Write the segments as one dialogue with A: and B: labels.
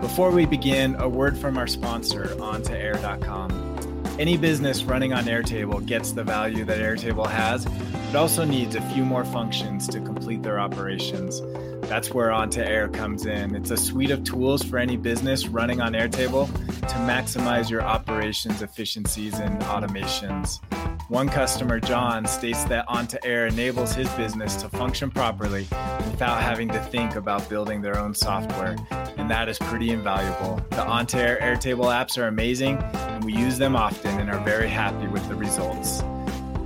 A: Before we begin, a word from our sponsor, On2Air.com. Any business running on Airtable gets the value that Airtable has, but also needs a few more functions to complete their operations. That's where On2Air comes in. It's a suite of tools for any business running on Airtable to maximize your operations efficiencies and automations. One customer, John, states that On2Air enables his business to function properly without having to think about building their own software, and that is pretty invaluable. The On2Air Airtable apps are amazing, and we use them often and are very happy with the results.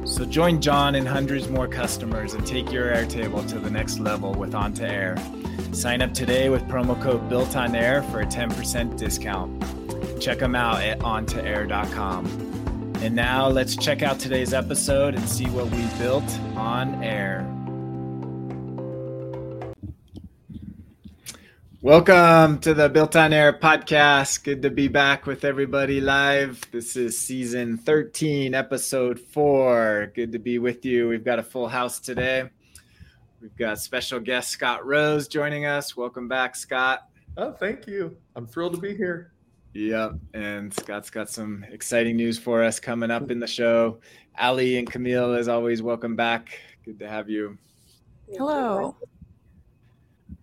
A: So join John and hundreds more customers and take your Airtable to the next level with On2Air. Sign up today with promo code Built on Air for a 10% discount. Check them out at on2air.com. And now let's check out today's episode and see what we built on air. Welcome to the Built on Air podcast. Good to be back with everybody live. This is season 13, episode 4. Good to be with you. We've got a full house today. We've got special guest Scott Rose joining us. Welcome back, Scott.
B: Oh, thank you. I'm thrilled to be here.
A: Yep. And Scott's got some exciting news for us coming up in the show. Ali and Camille, as always, welcome back. Good to have you.
C: Hello.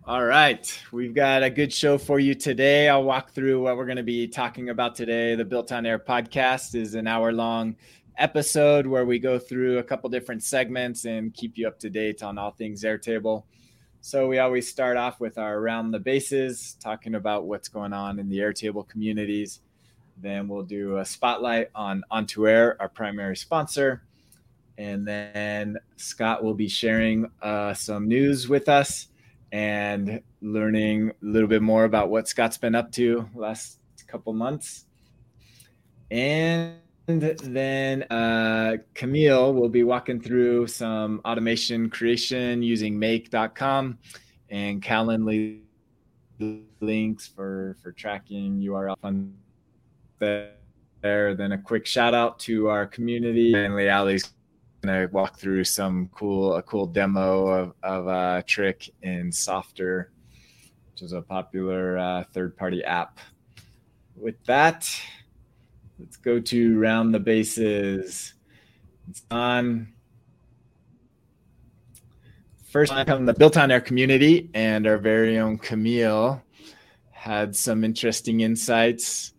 A: All right. We've got a good show for you today. I'll walk through what we're going to be talking about today. The Built on Air podcast is an hour long episode where we go through a couple different segments and keep you up to date on all things Airtable. So we always start off with our around the bases, talking about what's going on in the Airtable communities. Then we'll do a spotlight on On2Air, our primary sponsor. And then Scott will be sharing uh, some news with us and learning a little bit more about what Scott's been up to last couple months. And then uh, Camille will be walking through some automation creation using make.com and Calendly links for, for tracking URL on there. Then a quick shout out to our community and Ali's gonna walk through some cool a cool demo of, of a trick in Softr, which is a popular uh, third party app. With that, Let's go to round the bases. It's on. First time from the Built on Air community, and our very own Camille had some interesting insights.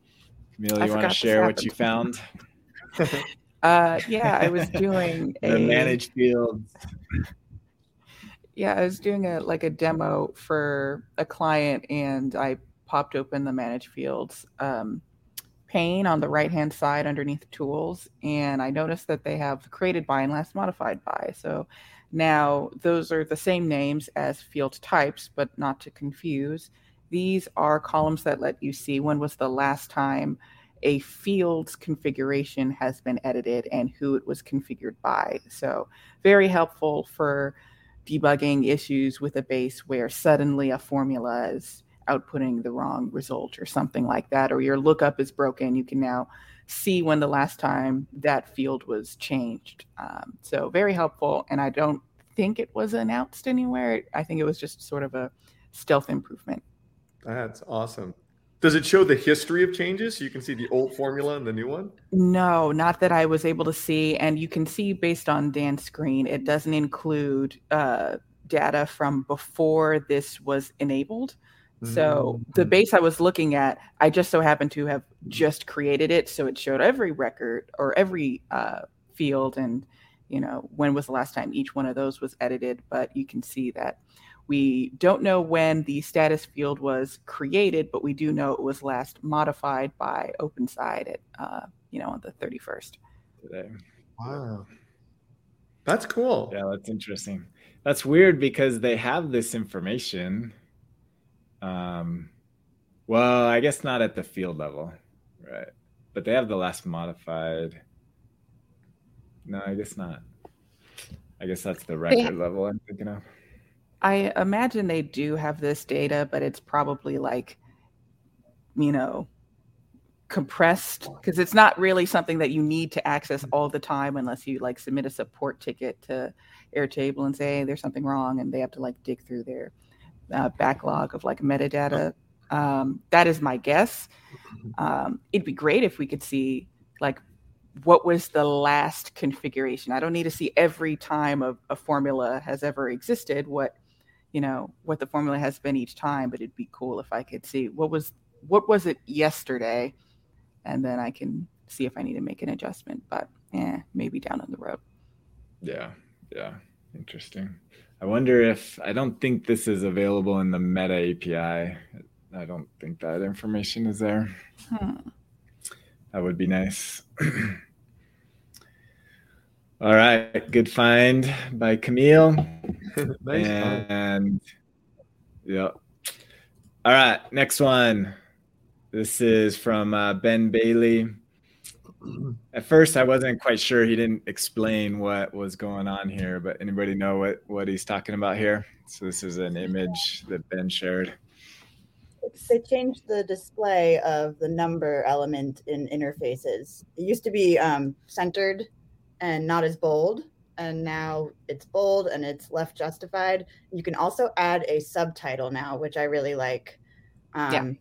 A: Camille, you want to share what you found?
C: uh, yeah, I was doing
A: the a managed fields.
C: Yeah, I was doing a like a demo for a client, and I popped open the managed fields. Um, pane on the right hand side underneath tools and I noticed that they have created by and last modified by. So now those are the same names as field types, but not to confuse. These are columns that let you see when was the last time a field's configuration has been edited and who it was configured by. So very helpful for debugging issues with a base where suddenly a formula is outputting the wrong result or something like that, or your lookup is broken, you can now see when the last time that field was changed. Um, so very helpful. And I don't think it was announced anywhere. I think it was just sort of a stealth improvement.
B: That's awesome. Does it show the history of changes? So you can see the old formula and the new one?
C: No, not that I was able to see. And you can see based on Dan's screen, it doesn't include uh, data from before this was enabled. So the mm-hmm. base I was looking at, I just so happened to have just created it, so it showed every record or every uh, field, and you know when was the last time each one of those was edited. But you can see that we don't know when the status field was created, but we do know it was last modified by OpenSide at uh, you know on the thirty first.
B: Wow, that's cool.
A: Yeah, that's interesting. That's weird because they have this information um, well, I guess not at the field level, right? but they have the last modified. No, I guess not. I guess that's the record level I'm thinking of.
C: I imagine they do have this data, but it's probably like, you know, compressed because it's not really something that you need to access all the time unless you like submit a support ticket to Airtable and say hey, there's something wrong and they have to like dig through their uh, backlog of like metadata. Um, that is my guess. Um, it'd be great if we could see like what was the last configuration. I don't need to see every time a, a formula has ever existed what you know what the formula has been each time, but it'd be cool if I could see what was what was it yesterday, and then I can see if I need to make an adjustment. But yeah, maybe down on the road.
A: Yeah, yeah, interesting. I wonder if I don't think this is available in the Meta API. I don't think that information is there. Hmm. That would be nice. All right, good find by Camille. nice and yeah. All right, next one. This is from uh, Ben Bailey. At first, I wasn't quite sure. He didn't explain what was going on here, but anybody know what what he's talking about here? So this is an image that Ben shared.
D: They changed the display of the number element in interfaces. It used to be um, centered and not as bold, and now it's bold and it's left justified. You can also add a subtitle now, which I really like. Um, yeah.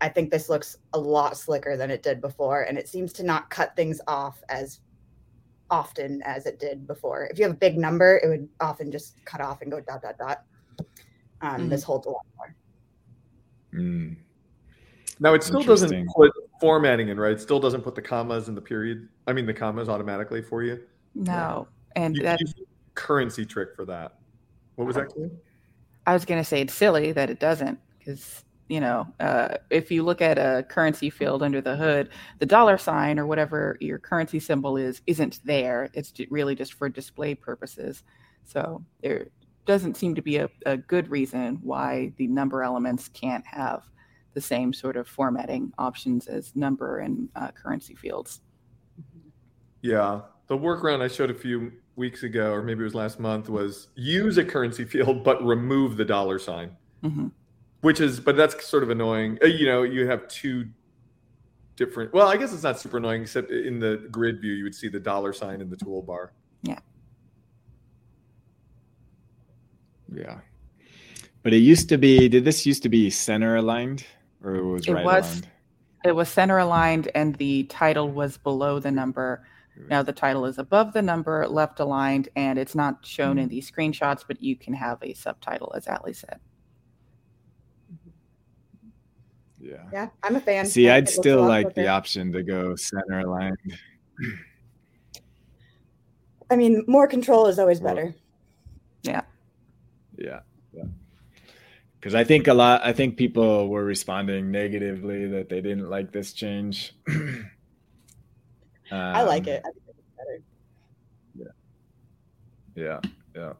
D: I think this looks a lot slicker than it did before, and it seems to not cut things off as often as it did before. If you have a big number, it would often just cut off and go dot dot dot. Um, mm. This holds a lot more.
A: Mm.
B: Now it still doesn't put formatting in, right? It still doesn't put the commas and the period. I mean, the commas automatically for you.
C: No, and
B: you,
C: that
B: currency trick for that. What was that?
C: I was going to say it's silly that it doesn't because you know uh, if you look at a currency field under the hood, the dollar sign or whatever your currency symbol is isn't there. It's really just for display purposes. So there doesn't seem to be a, a good reason why the number elements can't have the same sort of formatting options as number and uh, currency fields.
B: Yeah, the workaround I showed a few weeks ago, or maybe it was last month, was use a currency field but remove the dollar sign. Mm-hmm. Which is, but that's sort of annoying. Uh, you know, you have two different. Well, I guess it's not super annoying, except in the grid view, you would see the dollar sign in the toolbar.
C: Yeah.
A: Yeah. But it used to be. Did this used to be center aligned, or it was it right was, aligned?
C: It was center aligned, and the title was below the number now the title is above the number, left aligned, and it's not shown mm-hmm. in these screenshots, but you can have a subtitle, as Ali said.
A: Yeah.
D: Yeah, I'm a fan.
A: See, I'd still like the option to go center aligned.
D: I mean, more control is always better.
C: Yeah.
A: Yeah. Yeah. Because I think a lot, I think people were responding negatively that they didn't like this change.
D: Um, I like it. I think it's better.
A: Yeah. Yeah. Yeah.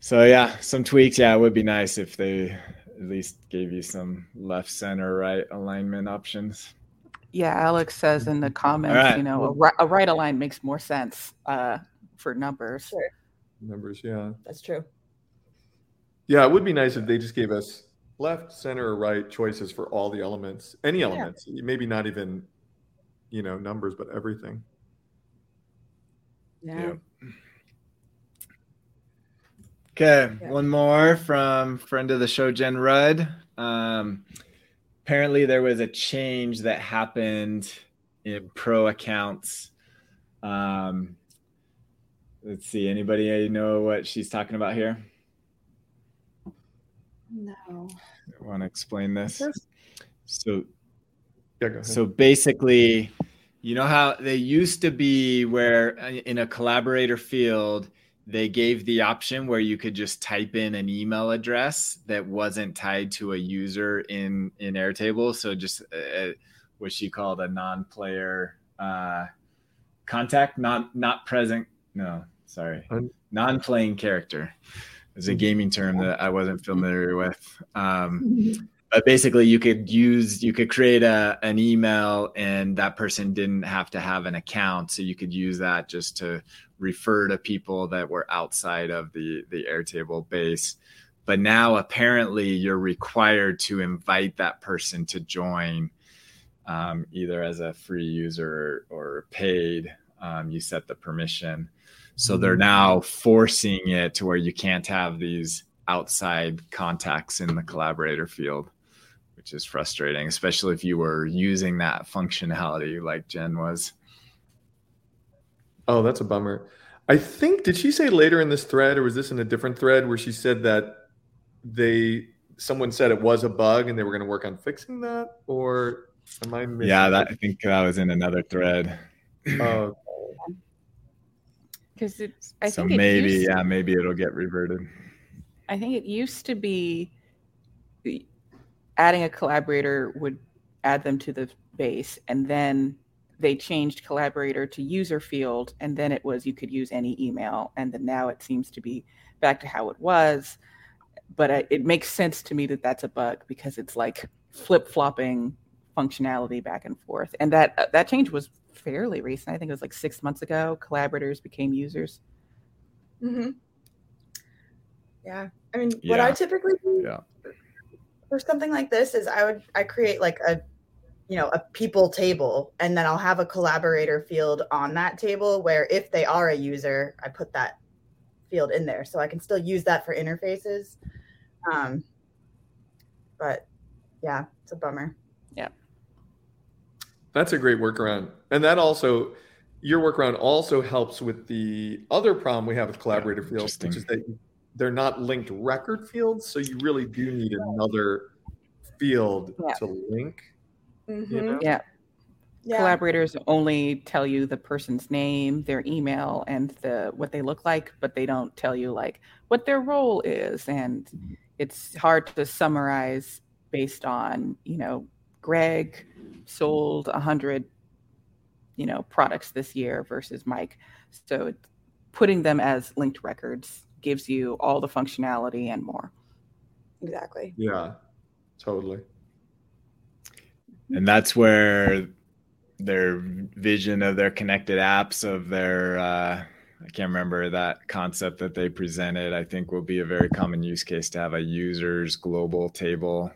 A: So yeah, some tweaks. Yeah, it would be nice if they at least gave you some left, center, right alignment options.
C: Yeah, Alex says in the comments, right. you know, a right, a right align makes more sense uh, for numbers.
D: Sure.
B: Numbers, yeah,
D: that's true.
B: Yeah, it would be nice if they just gave us left, center, or right choices for all the elements, any elements. Yeah. Maybe not even you know numbers but everything
D: yeah,
A: okay yeah. one more from friend of the show jen rudd. Um, apparently there was a change that happened in pro accounts. Um, let's see anybody know what she's talking about here?
D: No.
A: Want to explain this. So
B: yeah, go ahead.
A: So basically, you know how they used to be where uh, in a collaborator field, they gave the option where you could just type in an email address that wasn't tied to a user in in Airtable. So just uh, what she called a non-player uh, contact, not not present. No, sorry, non-playing character. It's a gaming term that I wasn't familiar with. Um, but basically you could use you could create a an email and that person didn't have to have an account. So you could use that just to refer to people that were outside of the the airtable base. But now apparently you're required to invite that person to join um, either as a free user or paid um, you set the permission. So they're mm-hmm. now forcing it to where you can't have these outside contacts in the collaborator field which is frustrating, especially if you were using that functionality like Jen was.
B: Oh, that's a bummer. I think did she say later in this thread, or was this in a different thread where she said that they someone said it was a bug and they were going to work on fixing that, or am I?
A: Yeah, that I think that was in another thread.
B: Oh.
C: Because it's, I
A: so
C: think
A: maybe, yeah, maybe it'll get reverted.
C: I think it used to be adding a collaborator would add them to the base and then they changed collaborator to user field and then it was you could use any email and then now it seems to be back to how it was. But it makes sense to me that that's a bug because it's like flip-flopping functionality back and forth. And that uh, that change was fairly recent. I think it was like six months ago collaborators became users.
D: Mm-hmm. yeah. I mean yeah. what i typically do
A: yeah
D: for something like this is I would I create like a you know a people table and then I'll have a collaborator field on that table where if they are a user I put that field in there. So I can still use that for interfaces. Um but yeah it's a bummer.
C: Yeah.
B: That's a great workaround. And that also your workaround also helps with the other problem we have with collaborator fields which is that they're not linked record fields, so you really do need another field yeah. to link.
C: Mm-hmm. You know? yeah. yeah. Collaborators only tell you the person's name, their email, and the what they look like, but they don't tell you like what their role is, and it's hard to summarize based on you know Greg sold a hundred you know products this year versus Mike, so putting them as linked records gives you all the functionality and more.
D: Exactly.
B: Yeah, totally.
A: And that's where their vision of their connected apps of their uh, I can't remember that concept that they presented. I think will be a very common use case to have a users global table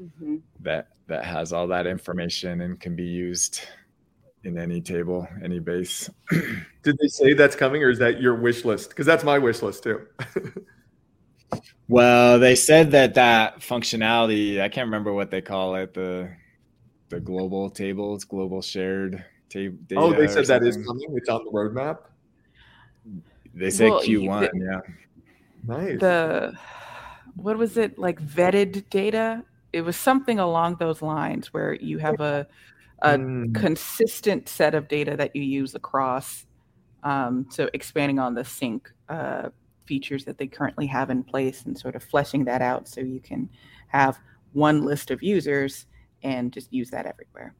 A: mm-hmm. that that has all that information and can be used in any table, any base.
B: Did they say that's coming, or is that your wish list? Because that's my wish list too.
A: well, they said that that functionality. I can't remember what they call it. The the global tables, global shared table.
B: Oh, they said that is coming. It's on the roadmap.
A: They said well, Q one. Yeah.
B: Nice.
C: The what was it like vetted data? It was something along those lines where you have a a mm. consistent set of data that you use across. Um, so expanding on the sync uh, features that they currently have in place and sort of fleshing that out so you can have one list of users and just use that everywhere.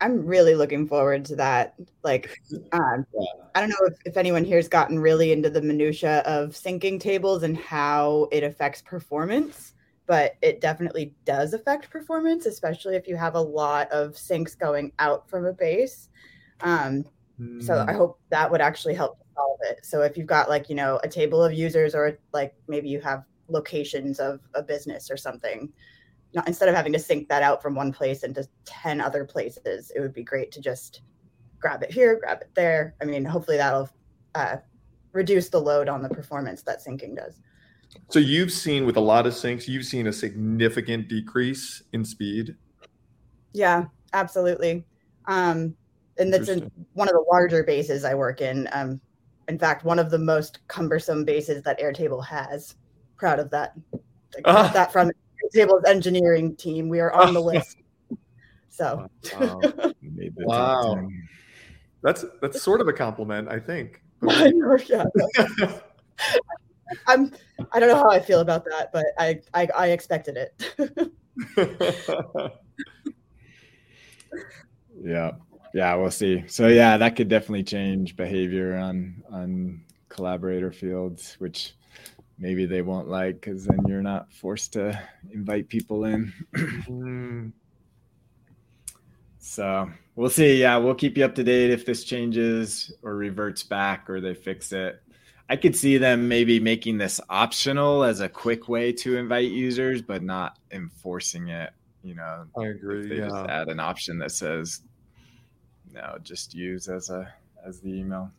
D: I'm really looking forward to that. Like, um, I don't know if, if anyone here's gotten really into the minutia of syncing tables and how it affects performance but it definitely does affect performance, especially if you have a lot of syncs going out from a base. Um, mm. So I mm. hope that would actually help solve it. So if you've got like, you know, a table of users or like maybe you have locations of a business or something, not, instead of having to sync that out from one place into 10 other places, it would be great to just grab it here, grab it there. I mean, hopefully that'll uh, reduce the load on the performance that syncing does.
B: So you've seen with a lot of syncs, you've seen a significant decrease in speed.
D: Yeah, absolutely. Um, and that's in one of the larger bases I work in. Um, in fact, one of the most cumbersome bases that Airtable has. Proud of that. Uh, that from Airtable's engineering team. We are on the list. So.
B: Wow. wow. That's that's sort of a compliment, I think.
D: yeah. I'm I don't know how I feel about that, but I I, I expected it.
A: yeah. Yeah, we'll see. So yeah, that could definitely change behavior on on collaborator fields, which maybe they won't like because then you're not forced to invite people in.
B: Mm,
A: So we'll see. Yeah, we'll keep you up to date if this changes or reverts back or they fix it. I could see them maybe making this optional as a quick way to invite users, but not enforcing it. You know,
B: I agree.
A: they just
B: Yeah.
A: add an option that says, no, just use as a as the email.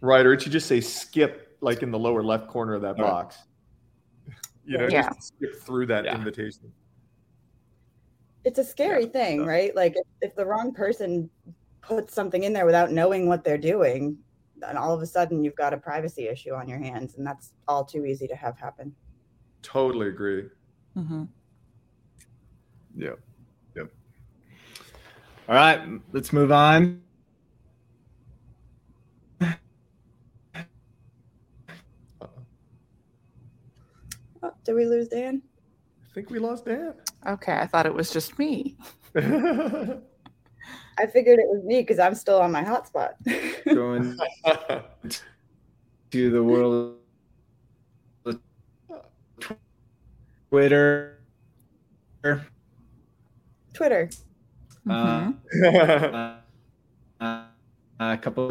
B: Right. Or it should just say skip like in the lower left corner of that
A: Right.
B: box. You know,
C: Yeah.
B: just skip through that
A: Yeah.
B: invitation.
D: It's a scary
A: Yeah,
D: thing,
A: so-
D: right? Like if, if the wrong person puts something in there without knowing what they're doing, then all of a sudden you've got a privacy issue on your hands, and that's all too easy to have happen.
B: Totally agree.
C: Mm-hmm.
A: Yep. Yep. All right, let's move on.
D: Oh, did we lose Dan?
B: I think we lost Dan.
C: Okay, I thought it was just me.
D: I figured it was me because I'm still on my hotspot.
A: Going to the world of Twitter.
D: Twitter.
A: Uh,
C: Mhm.
A: uh, uh, a couple.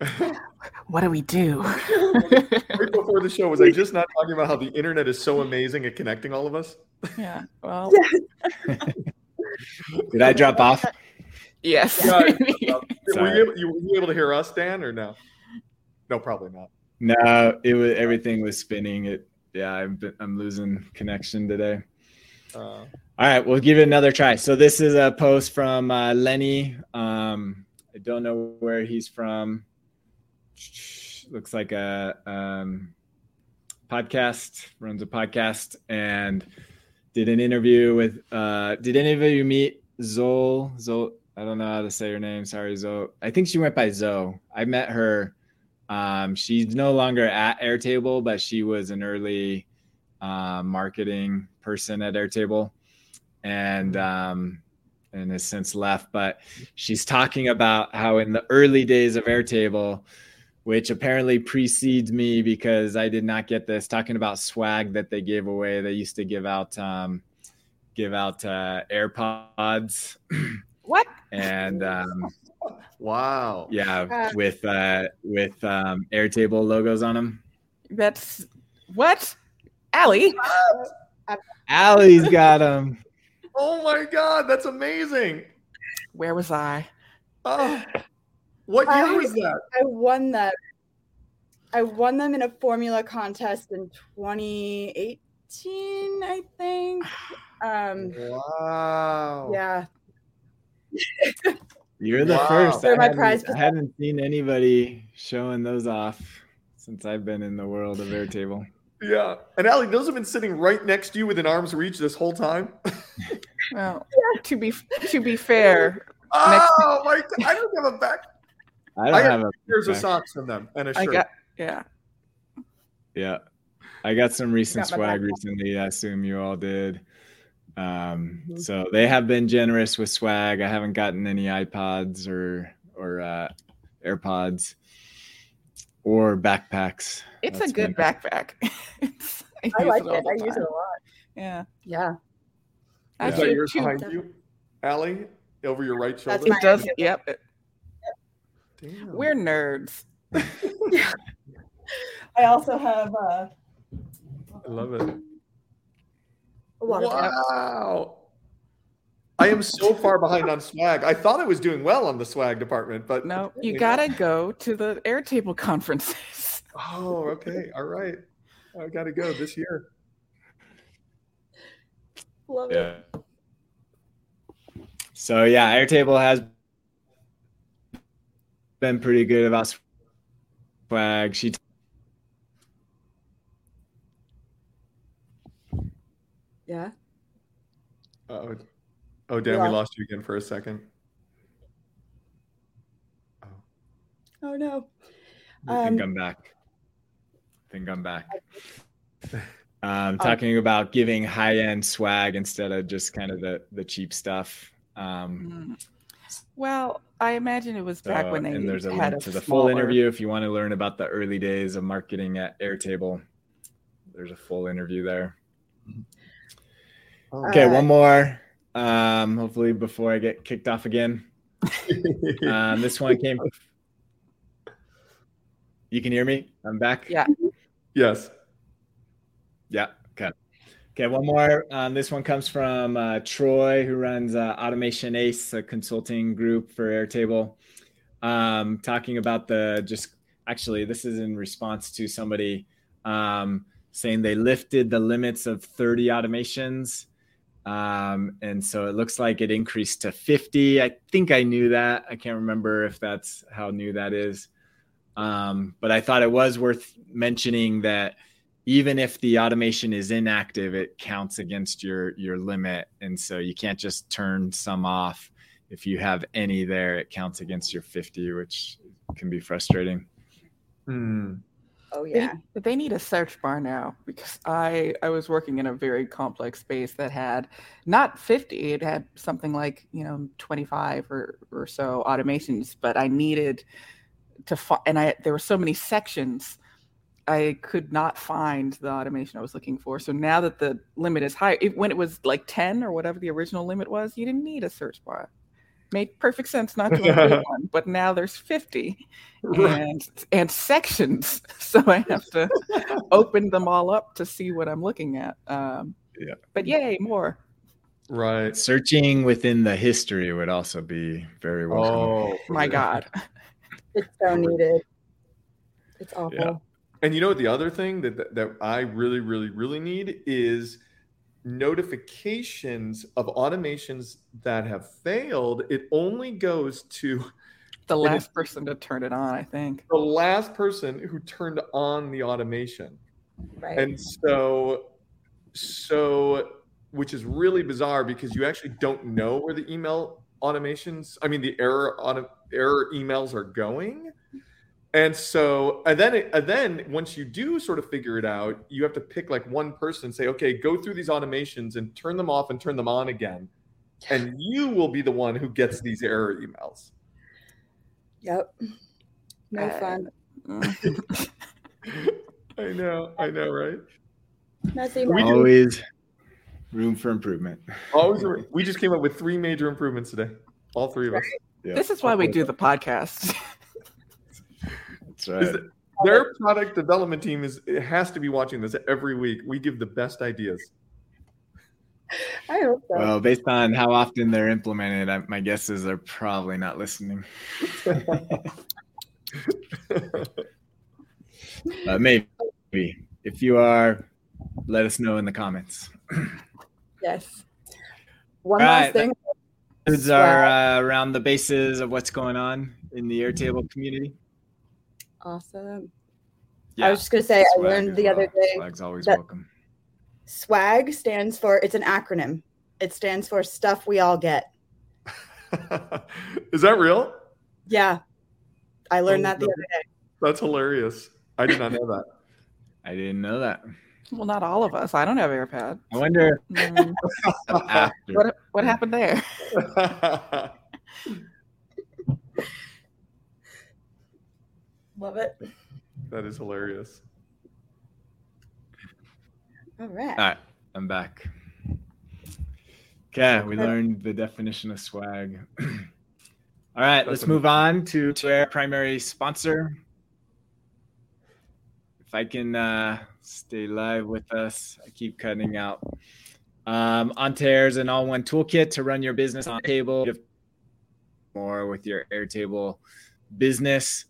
C: what do we do?
B: right before the show, was I just not talking about how the internet is so amazing at connecting all of us?
C: yeah. Well,
A: Did I drop off?
C: yes.
B: Yeah, Were you, able, you, were you able to hear us, Dan, or no? No, probably not.
A: No, it was everything was spinning. It yeah, I'm I'm losing connection today.
B: Uh,
A: All right, we'll give it another try. So this is a post from uh, Lenny. Um, I don't know where he's from. Looks like a um, podcast. Runs a podcast and did an interview with. Uh, did any of you meet Zol? Zol. I don't know how to say her name. Sorry, Zoe. I think she went by Zoe. I met her. Um, she's no longer at Airtable, but she was an early uh, marketing person at Airtable, and um, and has since left. But she's talking about how in the early days of Airtable, which apparently precedes me because I did not get this, talking about swag that they gave away. They used to give out um, give out uh, AirPods.
C: What?
A: and um,
B: wow.
A: yeah,
D: Uh,
A: with uh, with um, Airtable logos on them.
C: That's what? Allie?
A: Allie's got them.
B: Oh my God, that's amazing.
C: Where was I?
B: Oh, what year was that?
D: I won that. I won them in a formula contest in 2018, I think. Um,
B: Wow.
D: yeah,
A: You're the
B: Wow.
A: first.
D: They're
A: I
D: my
A: haven't-
D: prize
A: I haven't seen anybody showing those off since I've been in the world of Airtable.
B: Yeah. And Allie, those have been sitting right next to you within arm's reach this whole time.
C: Well, to be to be fair,
B: oh my I don't have a back.
A: I don't
B: I got
A: have a
B: Here's of socks from them and a shirt.
C: got yeah.
A: Yeah, I got some recent
D: Got
A: swag recently. I assume you all did. Um,
D: Mhm.
A: So they have been generous with swag. I haven't gotten any iPods or or uh, AirPods or backpacks.
C: It's
A: That's
C: a good
A: been-
C: backpack. It's, I,
D: I
C: use
D: like
C: it
D: it.
C: the
D: I use it a lot.
C: Yeah.
D: Yeah,
B: Is that yours behind you, Allie? Over your right shoulder?
D: That's
C: It does. Yep. it-
B: Damn.
C: We're nerds.
D: I also have uh,
B: I love it.
D: a.
B: Wow. I am so far behind on swag. I thought I was doing well on the swag department, but
C: No, you
B: apparently
C: gotta
B: not.
C: go to the Airtable conferences.
B: Oh, okay. All right. I got to go this year.
D: Love it.
A: So yeah, Airtable has been pretty good about swag. She
D: Yeah.
B: Oh, oh, Dan, we
D: lost-
B: lost you again for a second.
D: Oh no.
A: I think
D: Um,
A: I'm back. I think I'm back. Um, talking about giving high end swag instead of just kind of the the cheap stuff. Um,
C: Mm. Well, I imagine it was back
A: So,
C: when they
A: and there's a
C: had
A: link
C: a
A: to the
C: smaller-
A: full interview if you want to learn about the early days of marketing at Airtable. There's a full interview there. Okay,
D: Uh,
A: one more. Um, hopefully before I get kicked off again. Um, this one came. You can hear me? I'm back.
C: Yeah.
B: yes.
A: Yeah. Okay. One more. Um, this one comes from uh, Troy, who runs uh, Automation Ace, a consulting group for Airtable. Um, talking about the just actually, this is in response to somebody um, saying they lifted the limits of 30 automations. Um, and so it looks like it increased to 50. I think I knew that. I can't remember if that's how new that is. Um, but I thought it was worth mentioning that even if the automation is inactive, it counts against your your limit, and so you can't just turn some off. If you have any there, it counts against your 50, which can be frustrating.
B: Hmm.
D: Oh
C: They,
D: yeah.
C: they need a search bar now because I I was working in a very complex space that had not 50, it had something like, you know, 25 or or so automations, but I needed to find and I there were so many sections I could not find the automation I was looking for. So now that the limit is high, it, when it was like 10 or whatever the original limit was, you didn't need a search bar. Made perfect sense not to include one, but now there's 50
B: Right.
C: and and sections so i have to open them all up to see what i'm looking at um
A: Yeah.
C: but yay more
B: Right.
A: Searching within the history would also be very welcome.
B: Oh
C: my god
D: It's so needed. It's awful.
A: Yeah.
B: And you know what? The other thing that, that that I really, really, really need is notifications of automations that have failed. It only goes to
C: the
B: is-
C: last person to turn it on i think
B: the last person who turned on the automation.
D: Right.
B: And so, so, which is really bizarre because you actually don't know where the email automations, I mean, the error auto, error emails are going. And so, and then, and then once you do sort of figure it out, you have to pick like one person and say, okay, go through these automations and turn them off and turn them on again. And you will be the one who gets these error emails.
D: yep. No
C: Uh,
D: fun.
B: I know, I know, right?
D: Nothing.
B: We do-
A: Always room for improvement.
B: Always, we just came up with three major improvements today. All three of us.
A: Yeah,
C: this is why we do the podcast
A: that's right.
B: Is their product development team is it has to be watching this every week. We give the best ideas.
D: I hope so.
A: Well, based on how often they're implemented, I, my guess is they're probably not listening. Uh, maybe. If you are, let us know in the comments.
D: yes. One
A: All
D: last
A: right,
D: thing.
A: Those are uh, around the bases of what's going on in the Airtable community.
D: Awesome. Yeah, I was just gonna say I learned
A: as
D: the other day
A: Swag's always
D: that-
A: welcome.
D: SWAG stands for it's an acronym. It stands for stuff we all get.
B: is that real?
D: Yeah. I learned
B: Oh,
D: that the
B: no.
D: other day.
B: That's hilarious. I did not know that.
A: I didn't know that.
C: well not all of us i don't have airpad
A: I wonder
C: Mm, what what happened there
D: Love it.
B: that is hilarious.
D: All right.
A: All right, I'm back. Okay, we learned the definition of swag. All right, let's move on to, to our primary sponsor. If I can uh, stay live with us, I keep cutting out. Um, On2Air is an all-one toolkit to run your business on table. More with your Airtable business.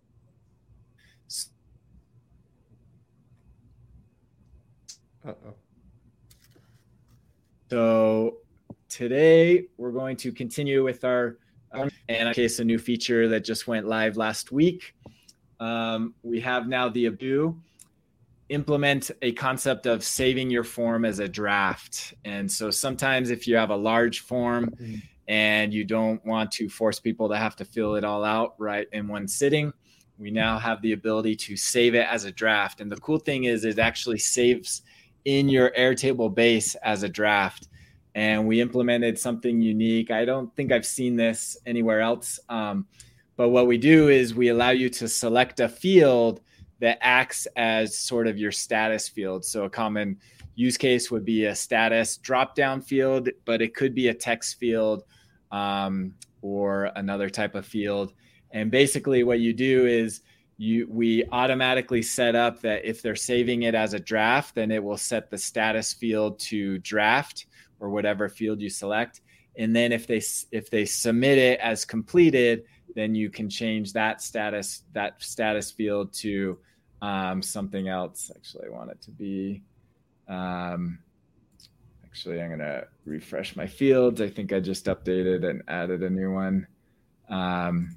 B: Uh-oh.
A: So today we're going to continue with our um, and in case a new feature that just went live last week. Um, we have now the ability implement a concept of saving your form as a draft. And so sometimes if you have a large form
B: Mhm.
A: and you don't want to force people to have to fill it all out right in one sitting, we now have the ability to save it as a draft. And the cool thing is it actually saves in your Airtable base as a draft. and we implemented something unique. I don't think I've seen this anywhere else. Um, but what we do is we allow you to select a field that acts as sort of your status field. So a common use case would be a status drop down field, but it could be a text field um, or another type of field. And basically, what you do is you we automatically set up that if they're saving it as a draft, then it will set the status field to draft or whatever field you select. And then if they if they submit it as completed, then you can change that status that status field to um, something else. Actually, I want it to be. Um, actually, I'm going to refresh my fields. I think I just updated and added a new one. Um,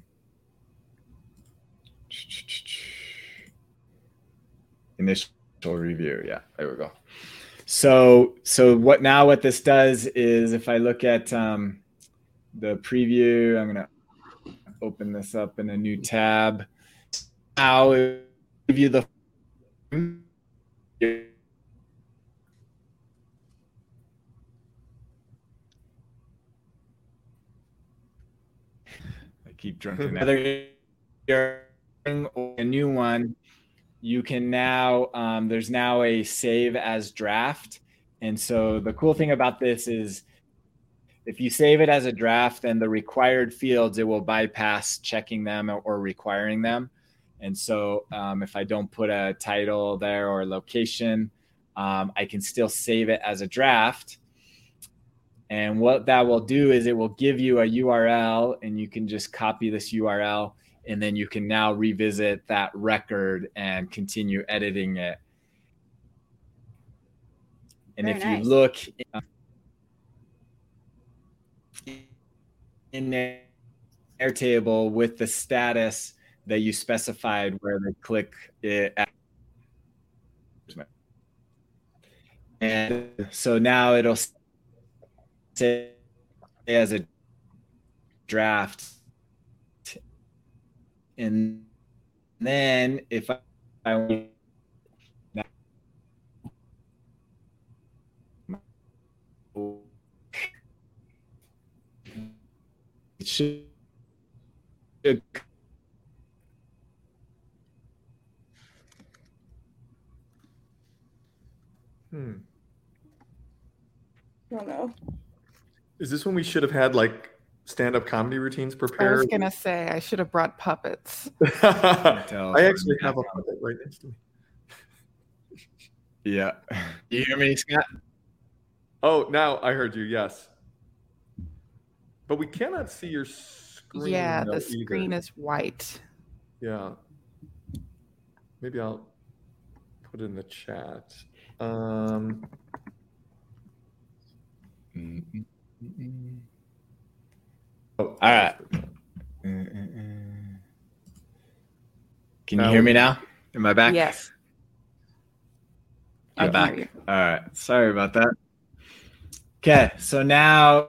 A: initial review. Yeah, there we go. So, so what now? What this does is, if I look at um, the preview, I'm going to open this up in a new tab. Now, give you the I keep drinking another a new one you can now um, there's now a save as draft and so the cool thing about this is if you save it as a draft then the required fields it will bypass checking them or requiring them and so um, if I don't put a title there or location, um, I can still save it as a draft. And what that will do is it will give you a URL and you can just copy this URL and then you can now revisit that record and continue editing it. And Very if nice. you look in the Airtable with the status, that you specified where they click it. And so now it'll say as a draft. And then if I, I it should
D: Hmm. I don't know.
B: Is this when we should have had like stand-up comedy routines prepared? I
C: was gonna say I should have brought puppets.
B: I actually have a puppet right next to me.
A: Yeah. You hear me, Scott?
B: Oh, now I heard you. Yes. But we cannot see your screen.
C: Yeah, the screen is white.
B: Yeah. Maybe I'll put in the chat. Um,
A: oh, all right. Can you hear me now? Am I back?
C: Yes.
A: I'm back. All right. Sorry about that. Okay. So now,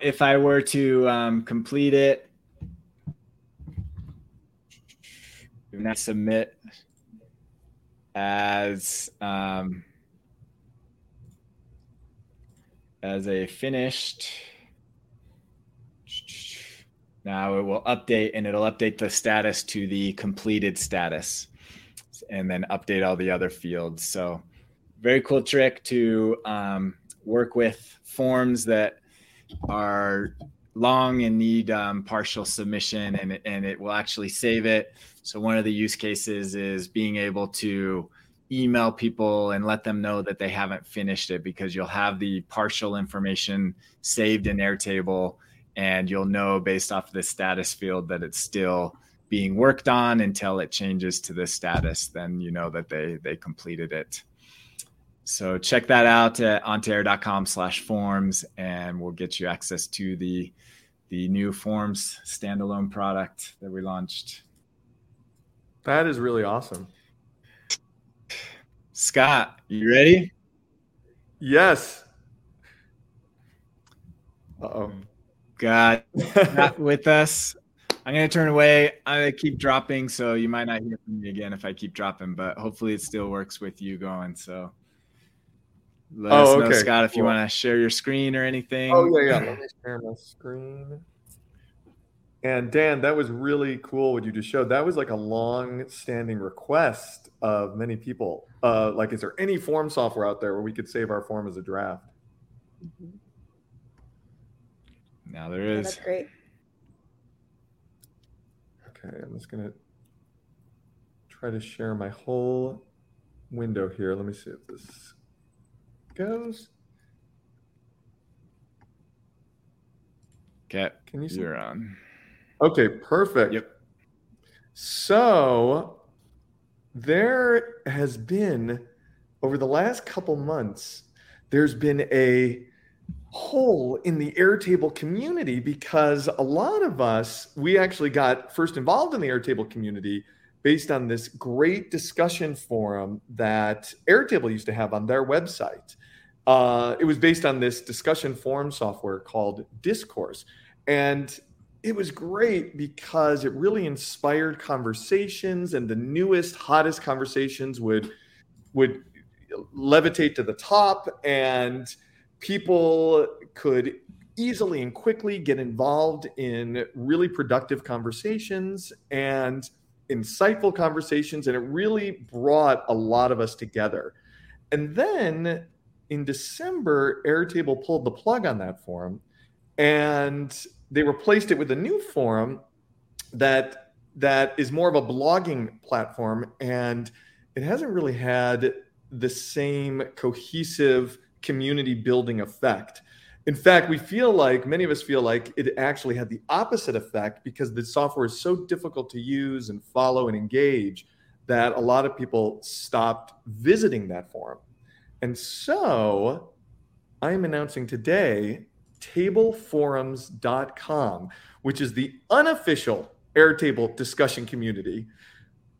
A: if I were to um, complete it, now submit as um, as a finished. Now it will update and it'll update the status to the completed status and then update all the other fields. So, very cool trick to um, work with forms that are long and need um, partial submission and, and it will actually save it so one of the use cases is being able to email people and let them know that they haven't finished it because you'll have the partial information saved in Airtable and you'll know based off the status field that it's still being worked on until it changes to this status then you know that they they completed it so check that out at on2air.com slash forms and we'll get you access to the the new forms standalone product that we launched
B: that is really awesome.
A: Scott, you ready?
B: Yes.
A: Uh oh. God, not with us. I'm going to turn away. I keep dropping, so you might not hear from me again if I keep dropping, but hopefully it still works with you going. So, Let oh, us know, okay. Scott, if cool. you want to share your screen or anything.
B: Oh yeah, yeah. Let me share my screen. And Dan, that was really cool what you just showed. That was like a long-standing request of many people. Uh, like, is there any form software out there where we could save our form as a draft?
A: Mm-hmm. Now there is. Yeah,
D: that's great.
B: Okay, I'm just gonna try to share my whole window here. Let me see if this goes.
A: Okay. can you see? You're on.
B: Okay, perfect.
A: Yep.
B: So there has been over the last couple months, there's been a hole in the Airtable community because a lot of us, we actually got first involved in the Airtable community based on this great discussion forum that Airtable used to have on their website. Uh, it was based on this discussion forum software called Discourse. And it was great because it really inspired conversations and the newest hottest conversations would would levitate to the top and people could easily and quickly get involved in really productive conversations and insightful conversations and it really brought a lot of us together. And then in december airtable pulled the plug on that forum and they replaced it with a new forum that that is more of a blogging platform and it hasn't really had the same cohesive community building effect in fact we feel like many of us feel like it actually had the opposite effect because the software is so difficult to use and follow and engage that a lot of people stopped visiting that forum and so i am announcing today tableforums.com, which is the unofficial Airtable discussion community.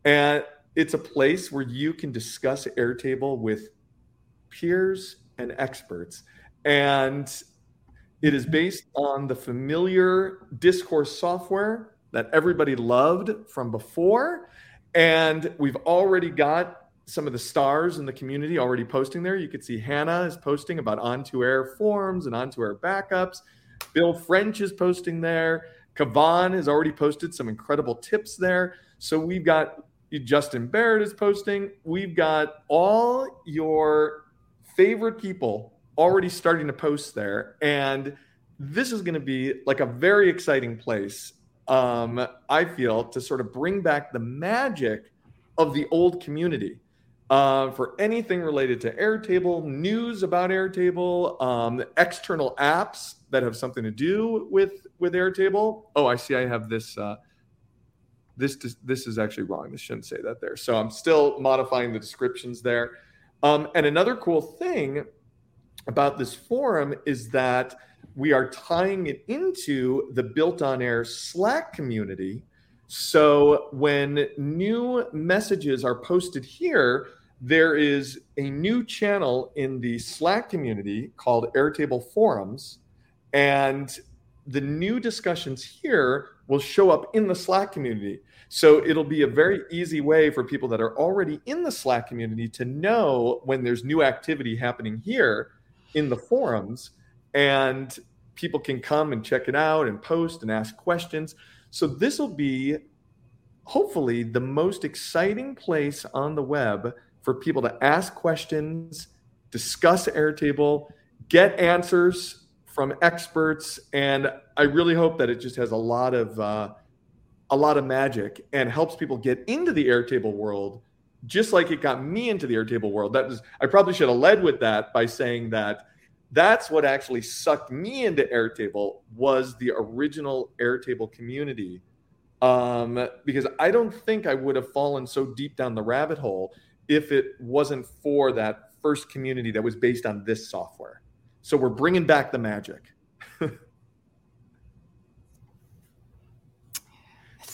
B: And it's a place where you can discuss Airtable with peers and experts. And it is based on the familiar discourse software that everybody loved from before. And we've already got some of the stars in the community already posting there. You could see Hannah is posting about On2Air forms and On2Air backups. Bill French is posting there. Kuovonne has already posted some incredible tips there. So we've got Justin Barrett is posting. We've got all your favorite people already starting to post there. And this is going to be like a very exciting place, um, I feel, to sort of bring back the magic of the old community uh, for anything related to Airtable, news about Airtable, um, external apps that have something to do with with Airtable. Oh, I see. I have this. Uh, this this is actually wrong. This shouldn't say that there. So I'm still modifying the descriptions there. Um, and another cool thing about this forum is that we are tying it into the Built on Air Slack community. So when new messages are posted here, there is a new channel in the Slack community called Airtable Forums. And the new discussions here will show up in the Slack community. So it'll be a very easy way for people that are already in the Slack community to know when there's new activity happening here in the forums. And people can come and check it out and post and ask questions. So this will be hopefully the most exciting place on the web for people to ask questions, discuss Airtable, get answers from experts, and I really hope that it just has a lot of uh, a lot of magic and helps people get into the Airtable world, just like it got me into the Airtable world. That was I probably should have led with that by saying that that's what actually sucked me into Airtable was the original Airtable community. Um, because I don't think I would have fallen so deep down the rabbit hole if it wasn't for that first community that was based on this software. So we're bringing back the magic.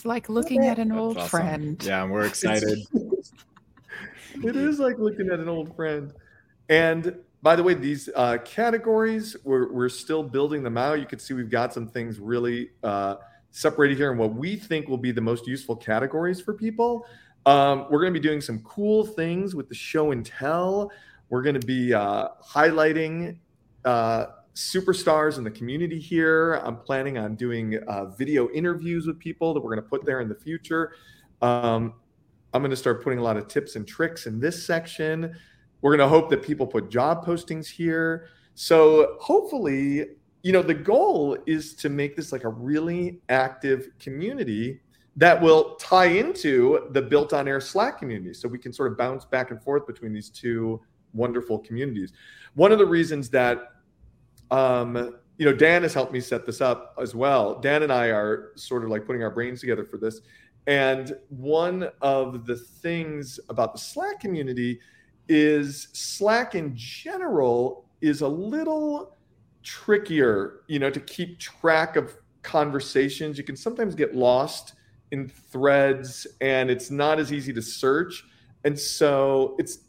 C: like looking at an old awesome. friend.
A: Yeah, we're excited.
B: it is like looking at an old friend. And by the way, these uh, categories, we're, we're still building them out. You can see we've got some things really uh, separated here and what we think will be the most useful categories for people. Um, we're going to be doing some cool things with the show and tell. We're going to be uh, highlighting uh, superstars in the community here. I'm planning on doing uh, video interviews with people that we're going to put there in the future. Um, I'm going to start putting a lot of tips and tricks in this section. We're going to hope that people put job postings here. So hopefully, you know, the goal is to make this like a really active community that will tie into the built on air Slack community. So we can sort of bounce back and forth between these two wonderful communities. One of the reasons that, um, you know, Dan has helped me set this up as well. Dan and I are sort of like putting our brains together for this. And one of the things about the Slack community is Slack in general is a little trickier, you know, to keep track of conversations. You can sometimes get lost in threads and it's not as easy to search. And so it's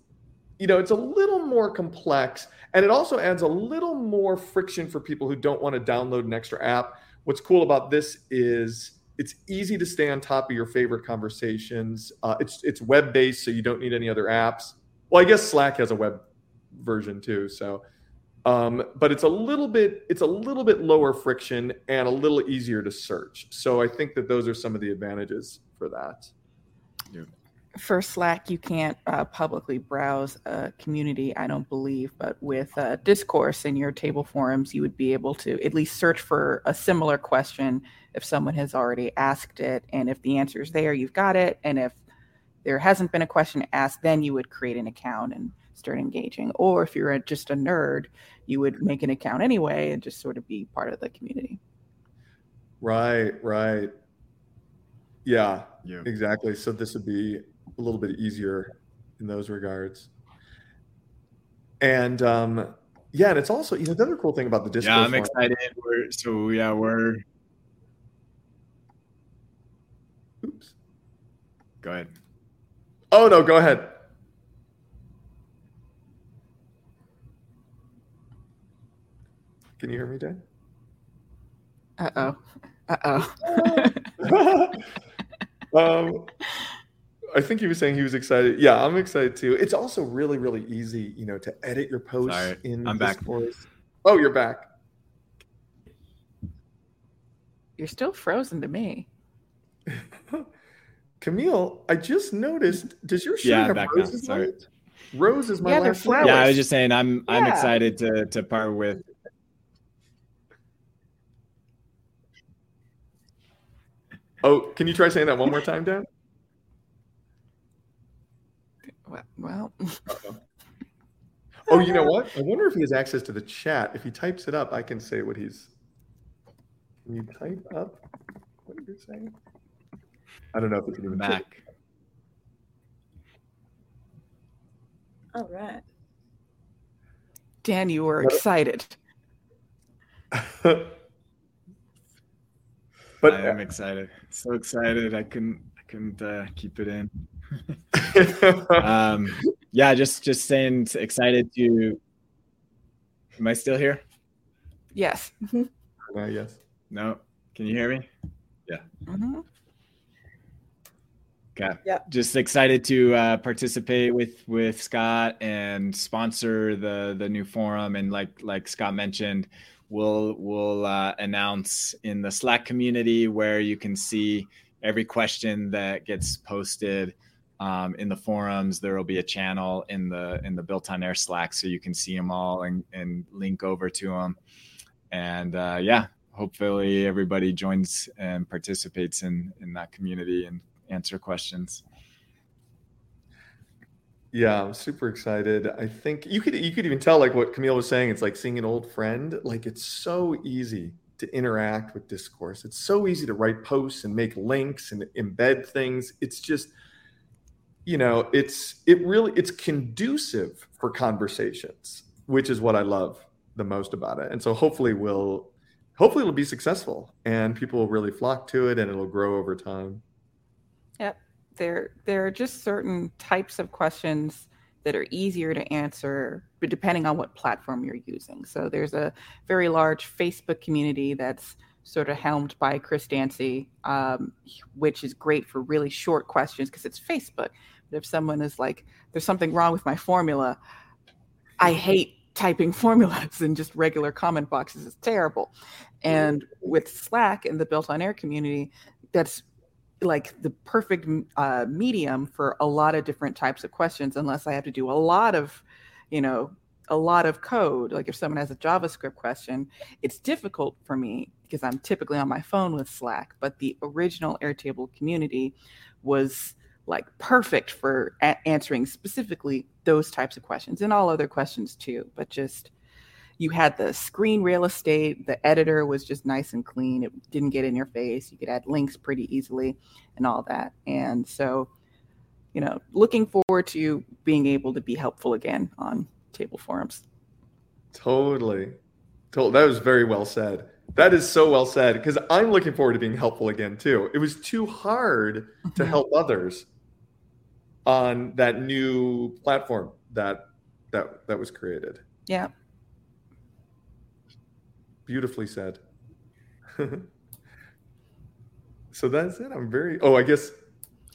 B: you know, it's a little more complex and it also adds a little more friction for people who don't want to download an extra app. What's cool about this is it's easy to stay on top of your favorite conversations. Uh, it's it's web based, so you don't need any other apps. Well, I guess Slack has a web version too. So, um, but it's a little bit it's a little bit lower friction and a little easier to search. So I think that those are some of the advantages for that.
C: Yeah. For Slack, you can't uh, publicly browse a community, I don't believe, but with uh, discourse in your table forums, you would be able to at least search for a similar question if someone has already asked it. And if the answer is there, you've got it. And if there hasn't been a question asked, then you would create an account and start engaging. Or if you're a, just a nerd, you would make an account anyway and just sort of be part of the community.
B: Right, right. Yeah, yeah, exactly. So this would be a little bit easier in those regards. And um, yeah, and it's also you know the other cool thing about the Discord.
A: Yeah, I'm excited. We're, so yeah, we're.
B: Oops.
A: Go ahead.
B: Oh no, go ahead. Can you hear me, Dan?
C: Uh oh. Uh oh.
B: um, I think he was saying he was excited. Yeah, I'm excited too. It's also really, really easy, you know, to edit your posts Sorry, in
A: I'm back.
B: Oh, you're back.
C: You're still frozen to me.
B: Kamille, I just noticed. Does your shirt yeah, have back roses Sorry. on it? Rose is my
C: yeah,
B: last
C: flowers.
A: Yeah, I was just saying I'm yeah. I'm excited to to part with.
B: Oh, can you try saying that one more time, Dan?
C: Well.
B: oh, you know what? I wonder if he has access to the chat. If he types it up, I can say what he's. Can you type up what you're saying? I don't know if it's even
A: back.
D: All right.
C: Dan, you were excited.
A: but I am excited. So excited. I couldn't I couldn't uh, keep it in. um, yeah, just just saying excited to Am I still here?
C: Yes.
B: Uh, yes.
A: No. Can you hear me? Yeah. Mm-hmm. Okay.
D: Yeah.
A: Just excited to uh, participate with with Scott and sponsor the the new forum. And like like Scott mentioned, we'll we'll uh, announce in the Slack community where you can see every question that gets posted um, in the forums. There will be a channel in the in the Built on Air Slack, so you can see them all and and link over to them. And uh, yeah, hopefully everybody joins and participates in in that community and answer questions.
B: Yeah, I'm super excited. I think you could you could even tell like what Kamille was saying. It's like seeing an old friend. Like it's so easy to interact with discourse. It's so easy to write posts and make links and embed things. It's just, you know, it's it really it's conducive for conversations, which is what I love the most about it. And so hopefully we'll hopefully it'll be successful and people will really flock to it and it'll grow over time.
C: Yep. There there are just certain types of questions that are easier to answer, depending on what platform you're using. So there's a very large Facebook community that's sort of helmed by Chris Dancy, um, which is great for really short questions because it's Facebook. If someone is like, "There's something wrong with my formula," I hate typing formulas in just regular comment boxes. It's terrible. And with Slack and the Built on Air community, that's like the perfect uh, medium for a lot of different types of questions, unless I have to do a lot of, you know, a lot of code. Like if someone has a JavaScript question, it's difficult for me because I'm typically on my phone with Slack. But the original Airtable community was like perfect for a- answering specifically those types of questions and all other questions too. But just you had the screen real estate, the editor was just nice and clean. It didn't get in your face. You could add links pretty easily and all that. And so, you know, looking forward to being able to be helpful again on table forums.
B: Totally. Totally. That was very well said. That is so well said because I'm looking forward to being helpful again too. It was too hard to help others on that new platform that that that was created.
C: Yeah.
B: Beautifully said. so that's it. I'm very. Oh, I guess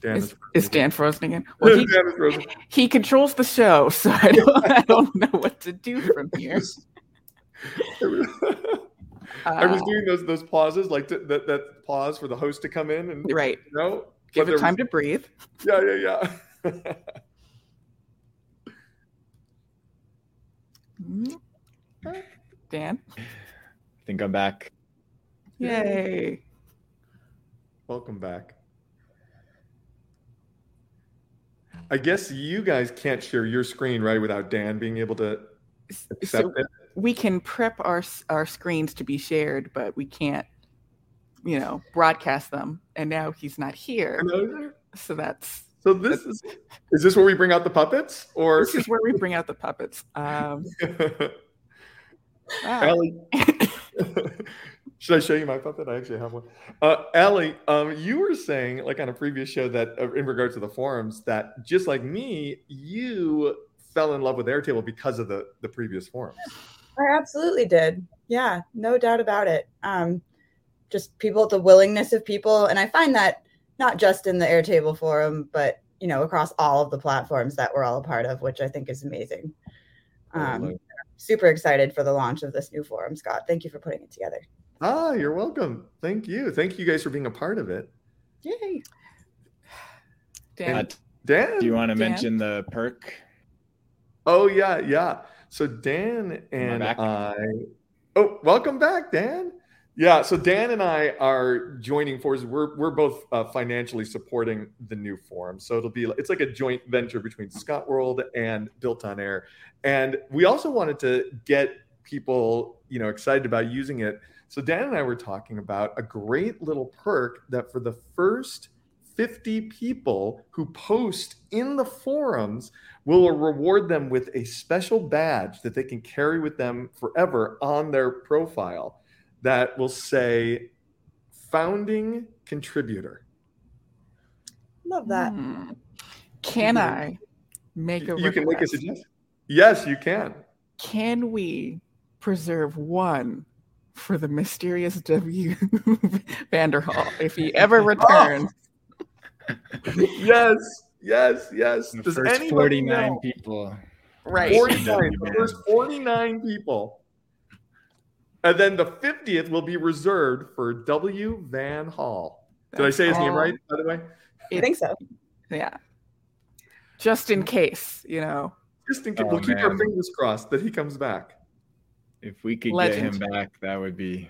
B: Dan
C: Is,
B: is.
C: is Dan frozen again? Well, he,
B: frozen.
C: he controls the show, so I don't, I don't know what to do from here.
B: I was
C: Uh,
B: doing those those pauses, like th- that that pause for the host to come in and
C: right.
B: you know,
C: Give it time
B: was-
C: to breathe.
B: Yeah, yeah, yeah.
C: Dan,
A: I think I'm back.
C: yay!
B: Welcome back. I guess you guys can't share your screen right without Dan being able to accept
C: So
B: it.
C: we can prep our our screens to be shared, but we can't, you know, broadcast them. And now he's not here, so that's
B: So this is is this where we bring out the puppets or
C: this is where we bring out the puppets. Um.
B: Ellie? Should I show you my puppet? I actually have one. Uh, Ellie, um, you were saying, like on a previous show, that uh, in regards to the forums, that just like me, you fell in love with Airtable because of the the previous forums.
D: I absolutely did. Yeah, no doubt about it. Um, just people, the willingness of people, and I find that not just in the Airtable forum, but you know, across all of the platforms that we're all a part of, which I think is amazing. Um, super excited for the launch of this new forum, Scott. Thank you for putting it together.
B: Ah, you're welcome. Thank you. Thank you guys for being a part of it.
D: Yay!
C: Dan,
A: Uh,
B: Dan.
A: do you want to
C: Dan?
A: mention the perk?
B: Oh yeah, yeah. So Dan and
A: back?
B: I. Oh, welcome back, Dan. Yeah. So Dan and I are joining forces. We're we're both uh, financially supporting the new forum. So it'll be it's like a joint venture between Scott World and Built on Air. And we also wanted to get people you know excited about using it. So Dan and I were talking about a great little perk that for the first 50 people who post in the forums will reward them with a special badge that they can carry with them forever on their profile that will say founding contributor.
D: Love that.
C: hmm. Can I make a
B: You can make a suggestion. Yes, you can.
C: Can we preserve one for the mysterious W. Vanderhall if he ever returns?
B: Yes, yes, yes.
A: The
B: Does
A: first 49
B: know?
A: people.
C: Right.
B: 49, the first 49 people. And then the 50th will be reserved for W. Vann Hall. Did I say his name right, by the way?
D: I think so.
C: Yeah. Just in case, you know.
B: Just in case,
A: Oh,
B: we'll keep our fingers crossed that he comes back.
A: If we could
C: Legend.
A: get him back, that would be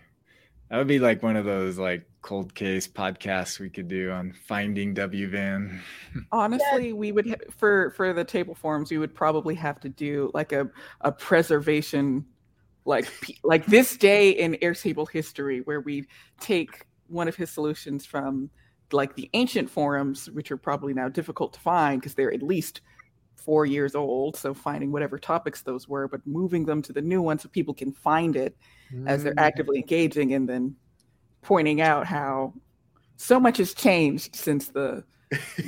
A: that would be like one of those like cold case podcasts we could do on finding W Vann.
C: Honestly, we would for for the table forums, we would probably have to do like a a preservation like like this day in Airtable history where we take one of his solutions from like the ancient forums, which are probably now difficult to find because they're at least four years old. So finding whatever topics those were, but moving them to the new one so people can find it as
B: Mm.
C: they're actively engaging and then pointing out how so much has changed since the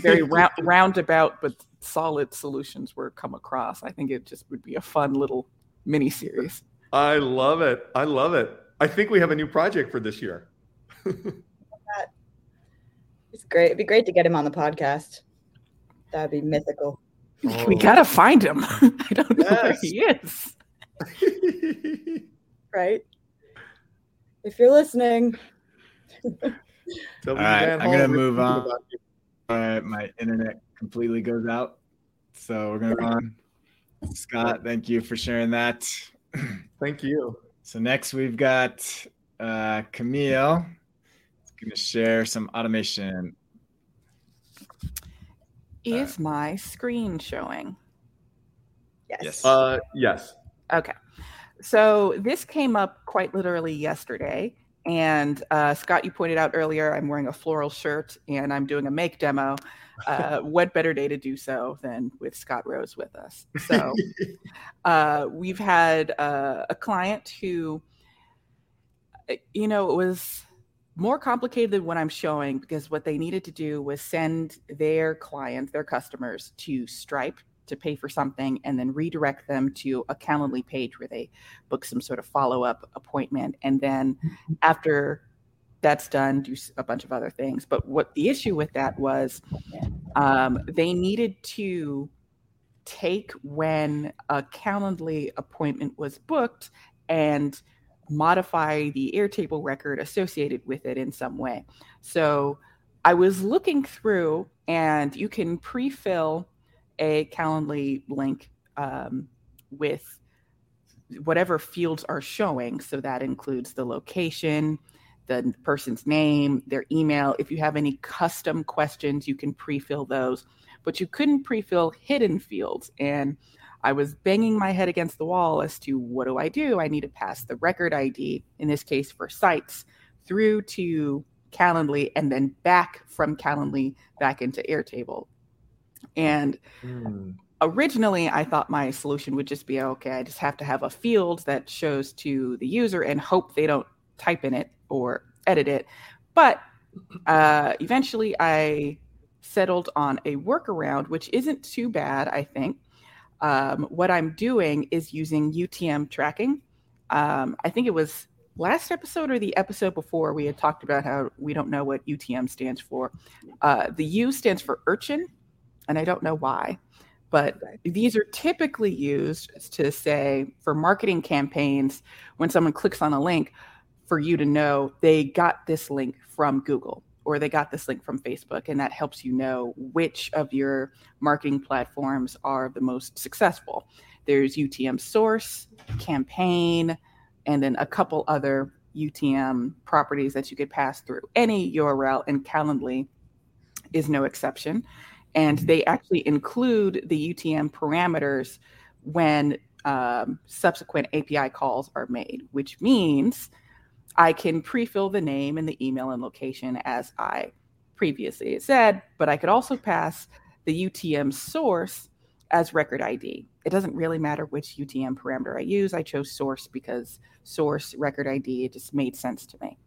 C: very round, roundabout but solid solutions were come across. I think it just would be a fun little mini series.
B: I love it. I love it. I think we have a new project for this year.
D: It's great. It'd be great to get him on the podcast. That'd be mythical.
C: Oh. We gotta find him. I don't know yes. where he is.
D: right? If you're listening.
A: All right, I'm gonna move on. All right, my internet completely goes out, so we're gonna go on. Scott, thank you for sharing that.
B: Thank you.
A: So next we've got uh, Kamille. Going to share some automation.
C: Is uh, my screen showing?
D: Yes. Yes.
B: Uh, yes.
C: Okay. So this came up quite literally yesterday. And uh, Scott, you pointed out earlier, I'm wearing a floral shirt and I'm doing a make demo. Uh, what better day to do so than with Scott Rose with us? So uh, we've had uh, a client who, uh, you know, it was more complicated than what I'm showing because what they needed to do was send their clients, their customers, to Stripe to pay for something and then redirect them to a Calendly page where they book some sort of follow up appointment. And then mm-hmm. after that's done, do a bunch of other things. But what the issue with that was um, they needed to take when a Calendly appointment was booked and modify the Airtable record associated with it in some way. So I was looking through, and you can pre fill a Calendly link um, with whatever fields are showing. So that includes the location, the person's name, their email. If you have any custom questions, you can pre fill those. But you couldn't pre fill hidden fields. And I was banging my head against the wall as to what do I do? I need to pass the record ID, in this case for sites, through to Calendly and then back from Calendly back into Airtable. And mm. originally, I thought my solution would just be okay, I just have to have a field that shows to the user and hope they don't type in it or edit it. But uh, eventually, I settled on a workaround, which isn't too bad, I think. Um, what I'm doing is using UTM tracking. Um, I think it was last episode or the episode before we had talked about how we don't know what UTM stands for. Uh, the U stands for urchin, and I don't know why, but these are typically used to say for marketing campaigns when someone clicks on a link for you to know they got this link from Google or they got this link from Facebook, and that helps you know which of your marketing platforms are the most successful. There's UTM source, campaign, and then a couple other UTM properties that you could pass through. Any URL in Calendly is no exception. And they actually include the UTM parameters when um, subsequent API calls are made, which means I can pre-fill the name and the email and location as I previously said, but I could also pass the UTM source as record ID. It doesn't really matter which UTM parameter I use. I chose source because source record ID, it just made sense to me.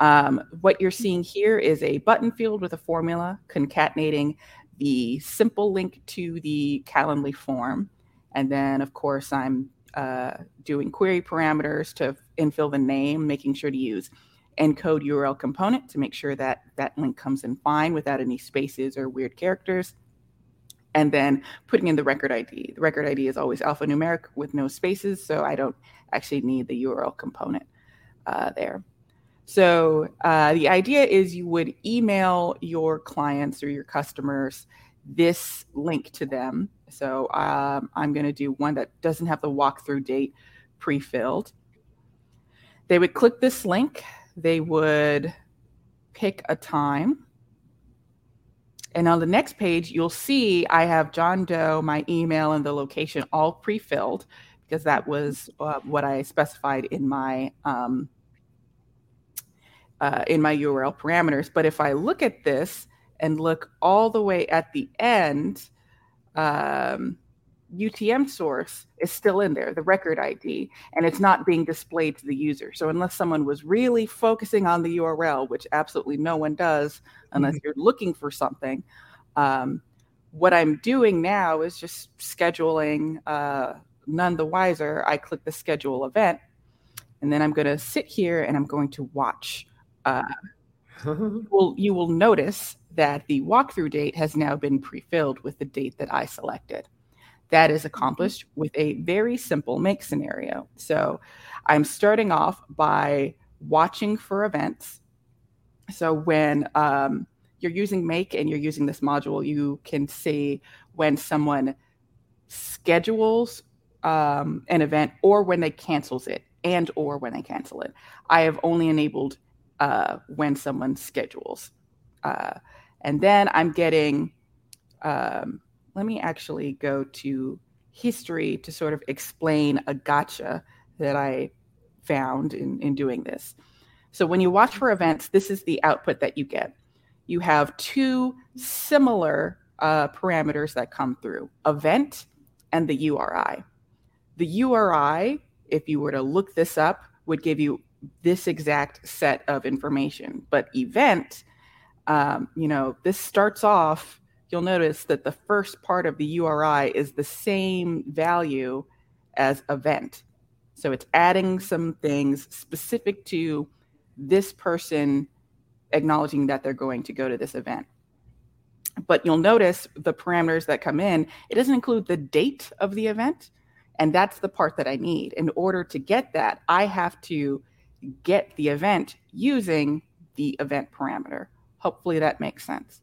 C: Um, what you're seeing here is a button field with a formula concatenating the simple link to the Calendly form. And then, of course, I'm uh, doing query parameters to infill the name, making sure to use encode URL component to make sure that that link comes in fine without any spaces or weird characters. And then putting in the record ID. The record ID is always alphanumeric with no spaces, so I don't actually need the URL component uh, there. So uh, the idea is you would email your clients or your customers this link to them. So um, I'm going to do one that doesn't have the walkthrough date pre-filled. They would click this link. They would pick a time. And on the next page, you'll see I have John Doe, my email, and the location all pre-filled because that was uh, what I specified in my um, uh, in my URL parameters. But if I look at this and look all the way at the end, um, UTM source is still in there, the record ID, and it's not being displayed to the user. So unless someone was really focusing on the URL, which absolutely no one does unless mm-hmm. you're looking for something, um, what I'm doing now is just scheduling. Uh, none the wiser, I click the schedule event, and then I'm going to sit here and I'm going to watch uh, you, will, you will notice that the walkthrough date has now been pre-filled with the date that I selected. That is accomplished with a very simple make scenario. So I'm starting off by watching for events. So when um, you're using make and you're using this module, you can see when someone schedules um, an event or when they cancels it and or when they cancel it. I have only enabled uh, when someone schedules. Uh, and then I'm getting, um, let me actually go to history to sort of explain a gotcha that I found in, in doing this. So when you watch for events, this is the output that you get. You have two similar uh, parameters that come through event and the URI. The URI, if you were to look this up, would give you this exact set of information. But event, um, you know, this starts off, you'll notice that the first part of the URI is the same value as event. So it's adding some things specific to this person acknowledging that they're going to go to this event. But you'll notice the parameters that come in, it doesn't include the date of the event. And that's the part that I need. In order to get that, I have to get the event using the event parameter. Hopefully that makes sense.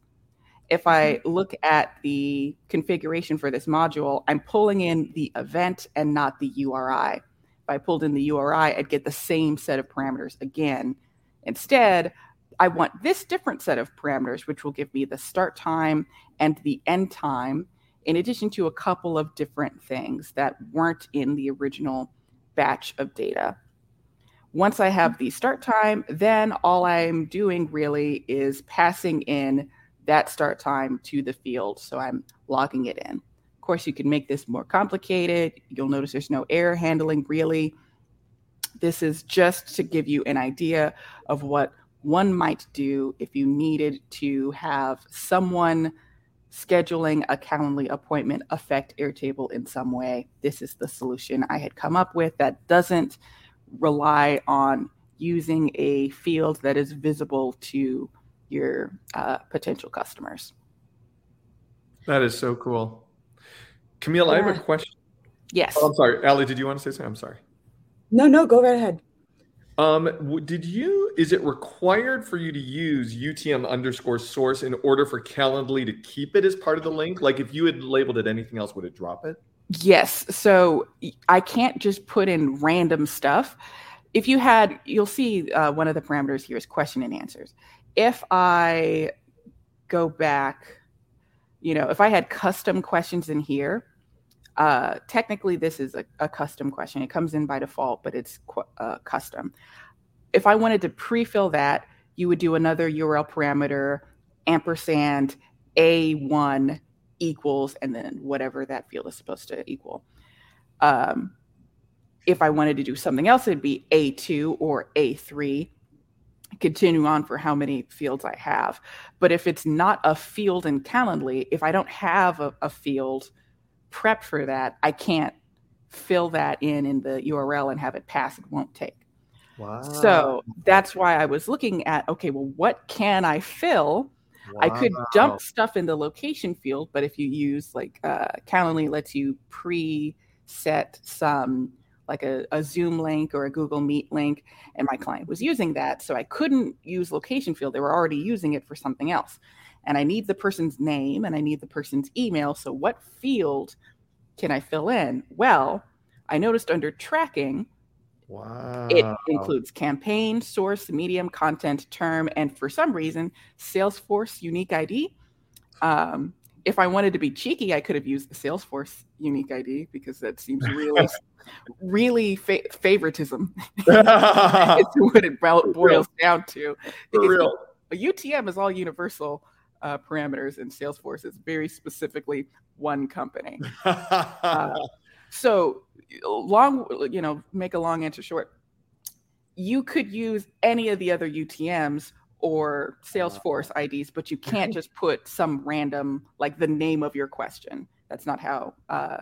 C: If I mm-hmm. look at the configuration for this module, I'm pulling in the event and not the URI. If I pulled in the URI, I'd get the same set of parameters again. Instead, I want this different set of parameters, which will give me the start time and the end time, in addition to a couple of different things that weren't in the original batch of data. Once I have mm-hmm. the start time, then all I'm doing really is passing in that start time to the field. So I'm logging it in. Of course, you can make this more complicated. You'll notice there's no error handling really. This is just to give you an idea of what one might do if you needed to have someone scheduling a Calendly appointment affect Airtable in some way. This is the solution I had come up with that doesn't rely on using a field that is visible to your uh, potential customers.
B: That is so cool. Kamille, yeah. I have a question.
C: Yes.
B: Oh, I'm sorry. Alli, did you want to say something? I'm sorry.
E: No, no, go right ahead.
B: Um, did you, is it required for you to use UTM underscore source in order for Calendly to keep it as part of the link? Like if you had labeled it anything else, would it drop it?
C: Yes. So I can't just put in random stuff. If you had, you'll see uh, one of the parameters here is question and answers. If I go back, you know, if I had custom questions in here, uh, technically, this is a, a, custom question. It comes in by default, but it's uh, custom. If I wanted to pre-fill that, you would do another URL parameter ampersand A1 equals, and then whatever that field is supposed to equal. Um, if I wanted to do something else, it'd be A2 or A3 continue on for how many fields I have. But if it's not a field in Calendly, if I don't have a, a field prep for that, I can't fill that in in the URL and have it pass. It won't take. Wow. So that's why I was looking at okay, well, what can I fill? Wow. I could dump stuff in the location field, but if you use like uh, Calendly lets you pre-set some like a, a Zoom link or a Google Meet link, and my client was using that, so I couldn't use location field. They were already using it for something else and I need the person's name and I need the person's email. So, what field can I fill in? Well, I noticed under tracking, wow. it includes campaign, source, medium, content, term, and for some reason, Salesforce unique ID. Um, if I wanted to be cheeky, I could have used the Salesforce unique ID because that seems really, really fa- favoritism. it's what it boils down to.
B: For real.
C: A UTM is all universal uh, parameters and Salesforce is very specifically one company. uh, so long, you know, make a long answer short. You could use any of the other UTM's or Salesforce IDs, but you can't just put some random, like the name of your question. That's not how uh,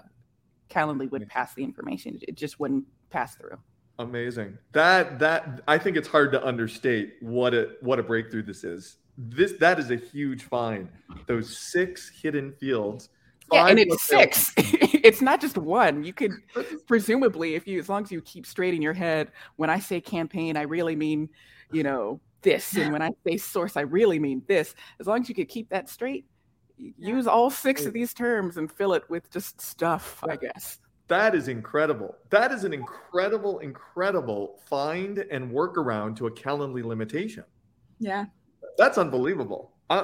C: Calendly would pass the information. It just wouldn't pass through.
B: Amazing. That that I think it's hard to understate what a what a breakthrough this is. This that is a huge find. Those six hidden fields.
C: Yeah, and it's six. it's not just one. You could presumably, if you as long as you keep straight in your head, when I say campaign, I really mean, you know, this. And when I say source, I really mean this. As long as you could keep that straight, use all six of these terms and fill it with just stuff, I guess.
B: That is incredible. That is an incredible, incredible find and workaround to a Calendly limitation.
C: Yeah.
B: That's unbelievable. I,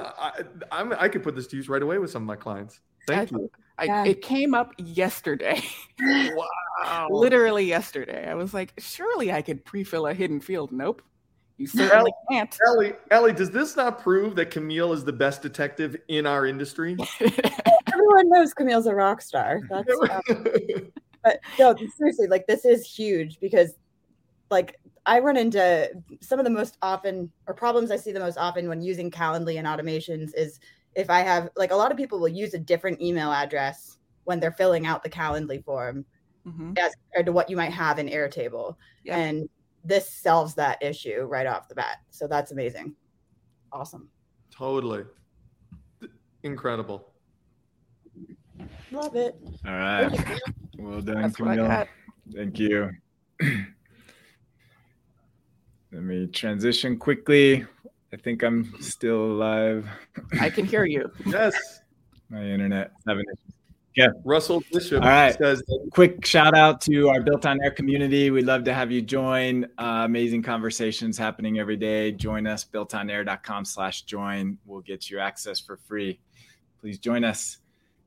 B: I, I, I could put this to use right away with some of my clients. Thank
C: I,
B: you.
C: I, yeah. It came up yesterday.
B: wow.
C: Literally yesterday. I was like, surely I could pre-fill a hidden field. Nope. You certainly Ellie, can't.
B: Ellie, Ellie, does this not prove that Kamille is the best detective in our industry?
D: Everyone knows Kamille's a rock star. That's um, but no, seriously, like this is huge because like I run into some of the most often or problems I see the most often when using Calendly and automations is if I have like a lot of people will use a different email address when they're filling out the Calendly form mm-hmm. as compared to what you might have in Airtable. Yeah. And this solves that issue right off the bat. So that's amazing. Awesome.
B: Totally. Incredible.
D: Love it.
A: All right. Well done, That's Kamille. Thank you. Let me transition quickly. I think I'm still alive.
C: I can hear you.
B: yes.
A: My internet having issues. Yeah.
B: Russell Bishop
A: All right. says quick shout out to our Built on Air community. We'd love to have you join. Uh, amazing conversations happening every day. Join us, builtonair.com slash join. We'll get you access for free. Please join us.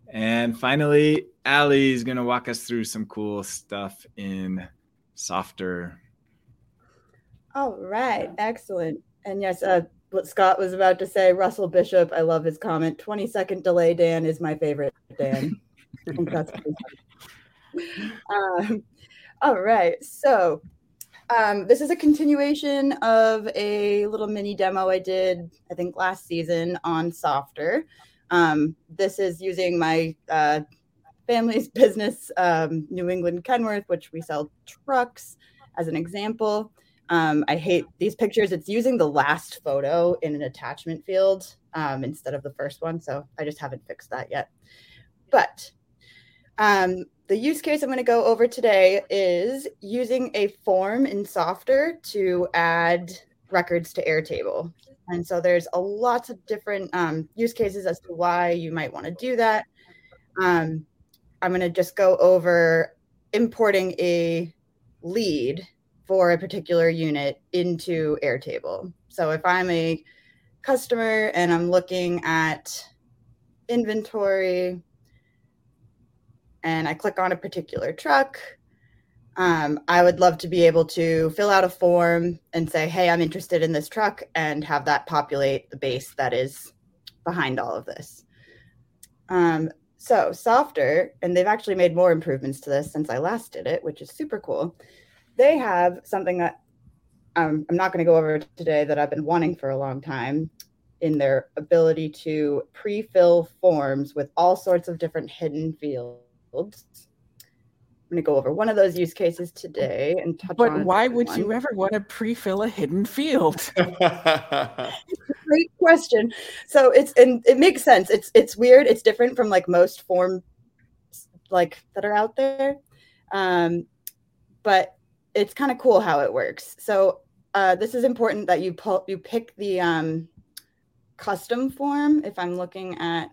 A: And finally, Alli is going to walk us through some cool stuff in Softr.
D: All right. Excellent. And yes, uh, what Scott was about to say, Russell Bishop, I love his comment. 20 second delay, Dan, is my favorite, Dan. I think that's um, all right. So um, this is a continuation of a little mini demo I did, I think, last season on Softr. Um, this is using my uh, family's business, um, New England Kenworth, which we sell trucks as an example. Um, I hate these pictures. It's using the last photo in an attachment field um, instead of the first one. So I just haven't fixed that yet. But um, the use case I'm going to go over today is using a form in Softr to add records to Airtable. And so there's a lots of different um, use cases as to why you might want to do that. Um, I'm going to just go over importing a lead for a particular unit into Airtable. So if I'm a customer and I'm looking at inventory and I click on a particular truck, um, I would love to be able to fill out a form and say, hey, I'm interested in this truck and have that populate the base that is behind all of this. Um, so, Softr, and they've actually made more improvements to this since I last did it, which is super cool. They have something that um, I'm not going to go over today that I've been wanting for a long time in their ability to pre fill forms with all sorts of different hidden fields. I'm going to go over one of those use cases today and touch
C: but why would one. you ever want to pre-fill a hidden field?
D: Great question. So it's and it makes sense. It's it's weird. It's different from like most forms like that are out there. Um but it's kind of cool how it works so uh, this is important that you pull you pick the um, custom form if i'm looking at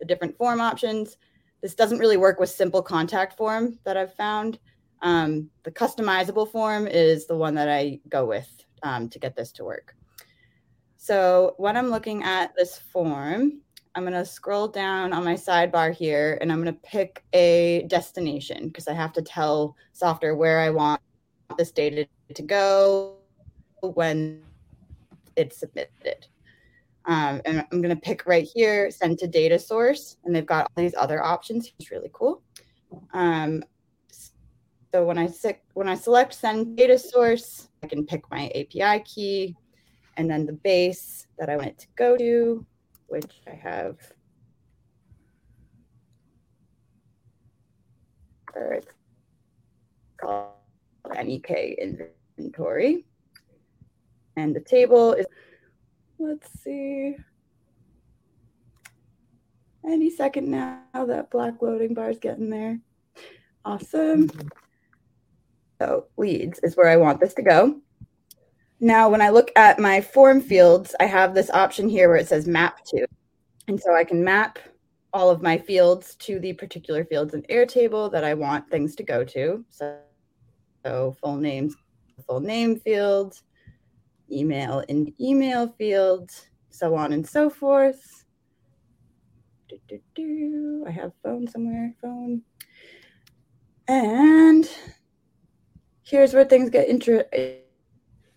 D: the different form options this doesn't really work with simple contact form that I've found. Um, the customizable form is the one that I go with um, to get this to work. So when I'm looking at this form, I'm going to scroll down on my sidebar here and I'm going to pick a destination because I have to tell Softr where I want this data to go when it's submitted. Um, and I'm going to pick right here, send to data source, and they've got all these other options. It's really cool. Um, so when I when I select send data source, I can pick my API key, and then the base that I want it to go to, which I have. Or NEK inventory. And the table is, let's see, any second now that black loading bar is getting there. Awesome. So leads is where I want this to go. Now, when I look at my form fields, I have this option here where it says map to. And so I can map all of my fields to the particular fields in Airtable that I want things to go to. So, so full names, full name field, email in email field, so on and so forth. Do, do, do. I have phone somewhere, phone. And here's where things get inter-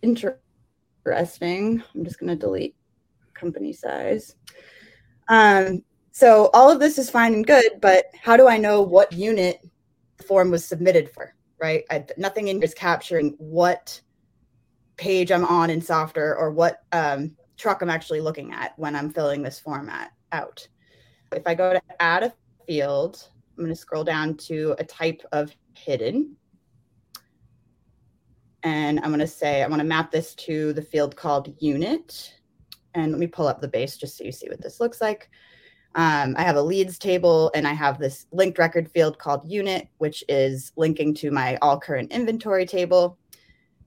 D: interesting. I'm just going to delete company size. Um, so all of this is fine and good, but how do I know what unit the form was submitted for? Right? I, nothing in is capturing what page I'm on in Softr or what um, truck I'm actually looking at when I'm filling this format out. If I go to add a field, I'm going to scroll down to a type of hidden. And I'm going to say, I want to map this to the field called unit. And let me pull up the base just so you see what this looks like. Um, I have a leads table and I have this linked record field called unit, which is linking to my all current inventory table,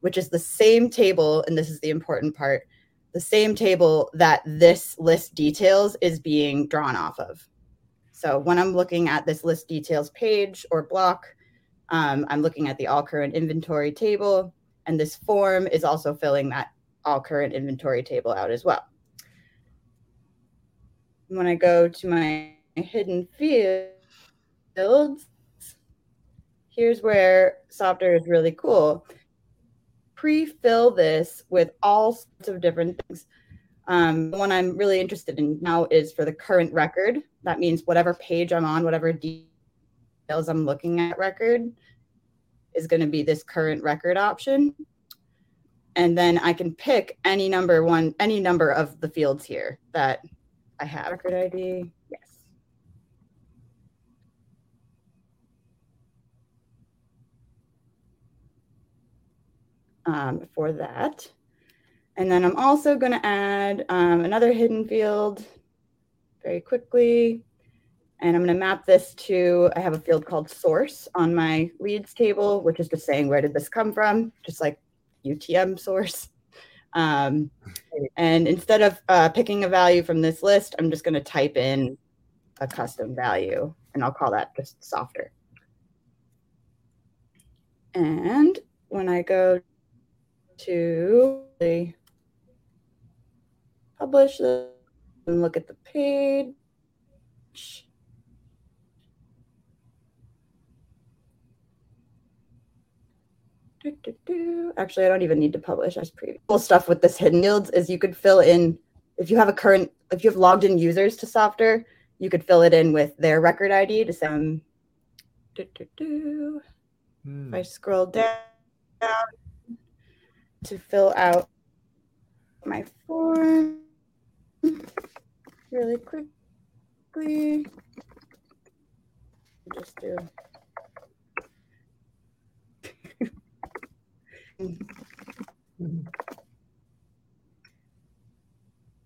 D: which is the same table. And this is the important part the same table that this list details is being drawn off of. So when I'm looking at this list details page or block, um, I'm looking at the all current inventory table, and this form is also filling that all current inventory table out as well when I go to my hidden fields, here's where Softr is really cool. Pre-fill this with all sorts of different things. Um, the one I'm really interested in now is for the current record. That means whatever page I'm on, whatever details I'm looking at record is going to be this current record option. And then I can pick any number one, any number of the fields here that I have record ID. Yes. Um, for that. And then I'm also going to add um, another hidden field very quickly. And I'm going to map this to, I have a field called source on my leads table, which is just saying where did this come from, just like UTM source. Um, and instead of uh, picking a value from this list, I'm just going to type in a custom value and I'll call that just Softr. And when I go to the publish and look at the page, Do, do, do. Actually, I don't even need to publish as preview. Cool stuff with this hidden fields is you could fill in if you have a current if you have logged in users to Softr, you could fill it in with their record ID to some. Do, do, do. Hmm. If I scroll down to fill out my form really quickly, just do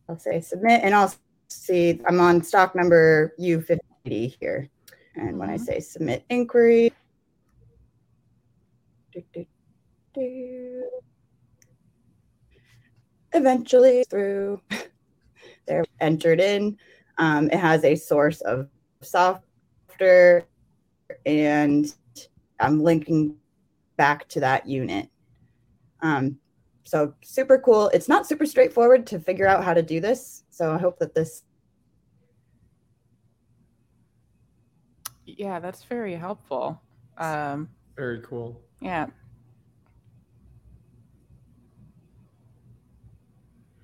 D: I'll say submit and I'll see I'm on stock number U50 here. And when I mm-hmm. say submit inquiry, do, do, do, eventually through they're entered in. Um, it has a source of software and I'm linking back to that unit. Um, so super cool. It's not super straightforward to figure out how to do this. So I hope that this.
C: Yeah, that's very helpful. Um,
B: very cool.
C: Yeah.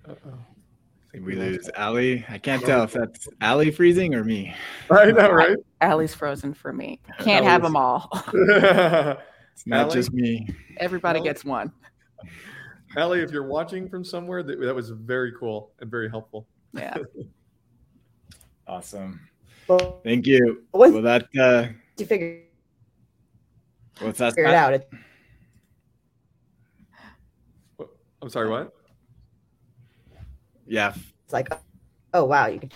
A: Uh-oh. I think we lose Alli. I can't tell if that's Alli freezing or me.
B: I know, right?
C: Alli's frozen for me. Can't have them all.
A: it's not just me.
C: Everybody gets one.
B: Alli, if you're watching from somewhere, that, that was very cool and very helpful.
C: Yeah.
A: awesome. Well, Thank you. Well, that uh,
D: you figure
A: what's that?
D: Figure it out.
B: I'm sorry, what?
A: Yeah.
D: It's like, oh wow, you can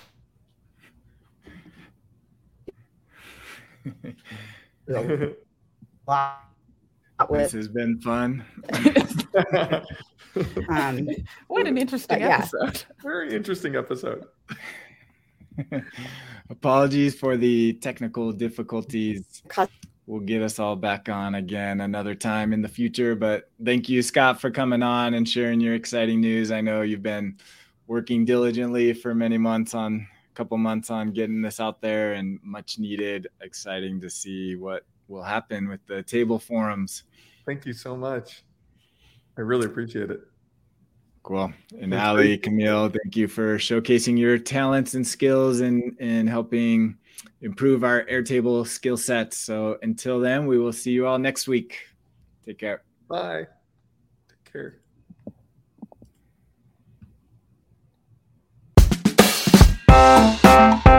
D: lot
A: This has been fun.
D: um,
C: What an interesting
D: yeah.
C: episode.
B: Very interesting episode.
A: Apologies for the technical difficulties. We'll get us all back on again another time in the future. But thank you, Scott, for coming on and sharing your exciting news. I know you've been working diligently for many months on a couple months on getting this out there and much needed. Exciting to see what will happen with the table forums.
B: Thank you so much. I really appreciate it.
A: Cool. And Alli,
B: great.
A: Kamille, thank you for showcasing your talents and skills and, and helping improve our Airtable skill sets. So until then, we will see you all next week. Take care.
B: Bye. Take care.
A: Thank you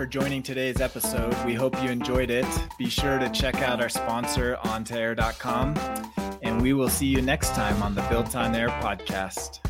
A: for joining today's episode. We hope you enjoyed it. Be sure to check out our sponsor, on2air.com, and we will see you next time on the Built on Air podcast.